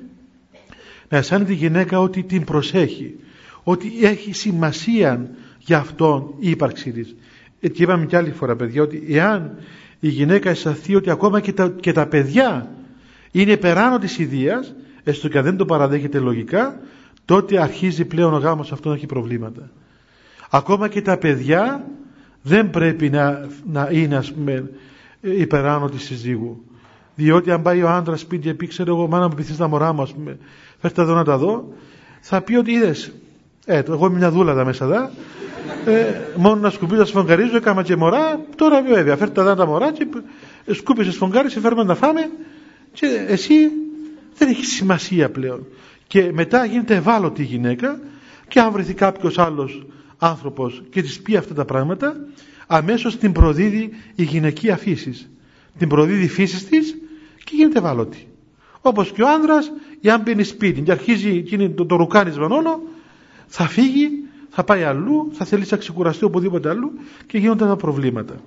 να αισθάνεται η γυναίκα ότι την προσέχει ότι έχει σημασία για αυτόν η ύπαρξή της. Και είπαμε και άλλη φορά παιδιά ότι εάν η γυναίκα αισθανθεί ότι ακόμα και τα, και τα παιδιά είναι περάνω της ιδείας έστω και αν δεν το παραδέχεται λογικά τότε αρχίζει πλέον ο γάμος αυτό να έχει προβλήματα. Ακόμα και τα παιδιά δεν πρέπει να, να είναι ας πούμε υπεράνω της συζύγου. Διότι αν πάει ο άντρας σπίτι και πει, ξέρω εγώ, μάνα μου πει τα μωρά μου, ας πούμε, φέρτε εδώ να τα δω, θα πει ότι είδες. Ε, εγώ είμαι μια δούλα τα μέσα δά. Ε, μόνο να σκουπίζω, να σφογγαρίζω, έκανα και μωρά. Τώρα βέβαια, φέρτε εδώ τα μωρά και σκούπισε, σφογγάρισε, φέρουμε να φάμε. Και εσύ δεν έχεις σημασία πλέον. Και μετά γίνεται ευάλωτη η γυναίκα και αν βρεθεί κάποιος άλλος άνθρωπος και της πει αυτά τα πράγματα, αμέσως την προδίδει η γυναικεία φύσης. Την προδίδει η φύσης της και γίνεται ευάλωτη. Όπως και ο άνδρας, αν μπαίνει σπίτι και αρχίζει εκείνη το, το ρουκάνισμα όλο, θα φύγει, θα πάει αλλού, θα θέλει να ξεκουραστεί οπουδήποτε αλλού και γίνονται τα προβλήματα.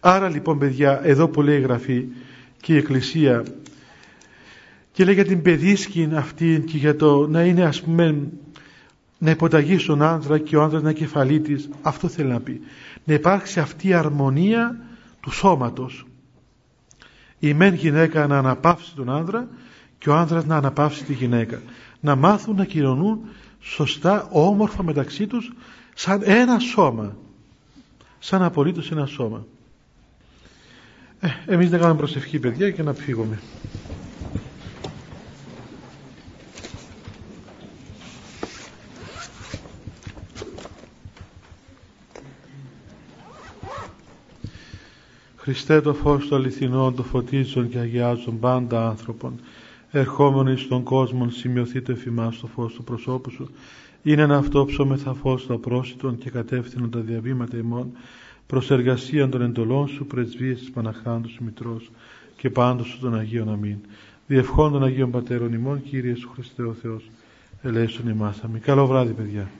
Άρα λοιπόν παιδιά, εδώ που λέει η Γραφή και η Εκκλησία και λέει για την παιδίσκη αυτή και για το να είναι ας πούμε να υποταγεί στον άνδρα και ο άνδρας να κεφαλή της, αυτό θέλει να πει. Να υπάρξει αυτή η αρμονία του σώματος. Η μεν γυναίκα να αναπαύσει τον άνδρα και ο άνδρας να αναπαύσει τη γυναίκα. Να μάθουν να κοινωνούν σωστά όμορφα μεταξύ τους σαν ένα σώμα. Σαν απολύτως ένα σώμα. Ε, εμείς δεν κάνουμε προσευχή παιδιά και να φύγουμε Χριστέ το φως του αληθινών, το φωτίζουν και αγιάζουν πάντα άνθρωπον. Ερχόμενοι στον κόσμο σημειωθεί το εφημάς το φως του προσώπου σου. Είναι ένα αυτό ψώμεθα φως του απρόσιτων και κατεύθυνον τα διαβήματα ημών προς εργασία των εντολών σου πρεσβείες της Παναχράντου σου Μητρός και πάντως σου των Αγίων Αμήν. Διευχών των Αγίων Πατέρων ημών, Κύριε σου Χριστέ ο Θεός, ελέησον ημάς. Καλό βράδυ παιδιά.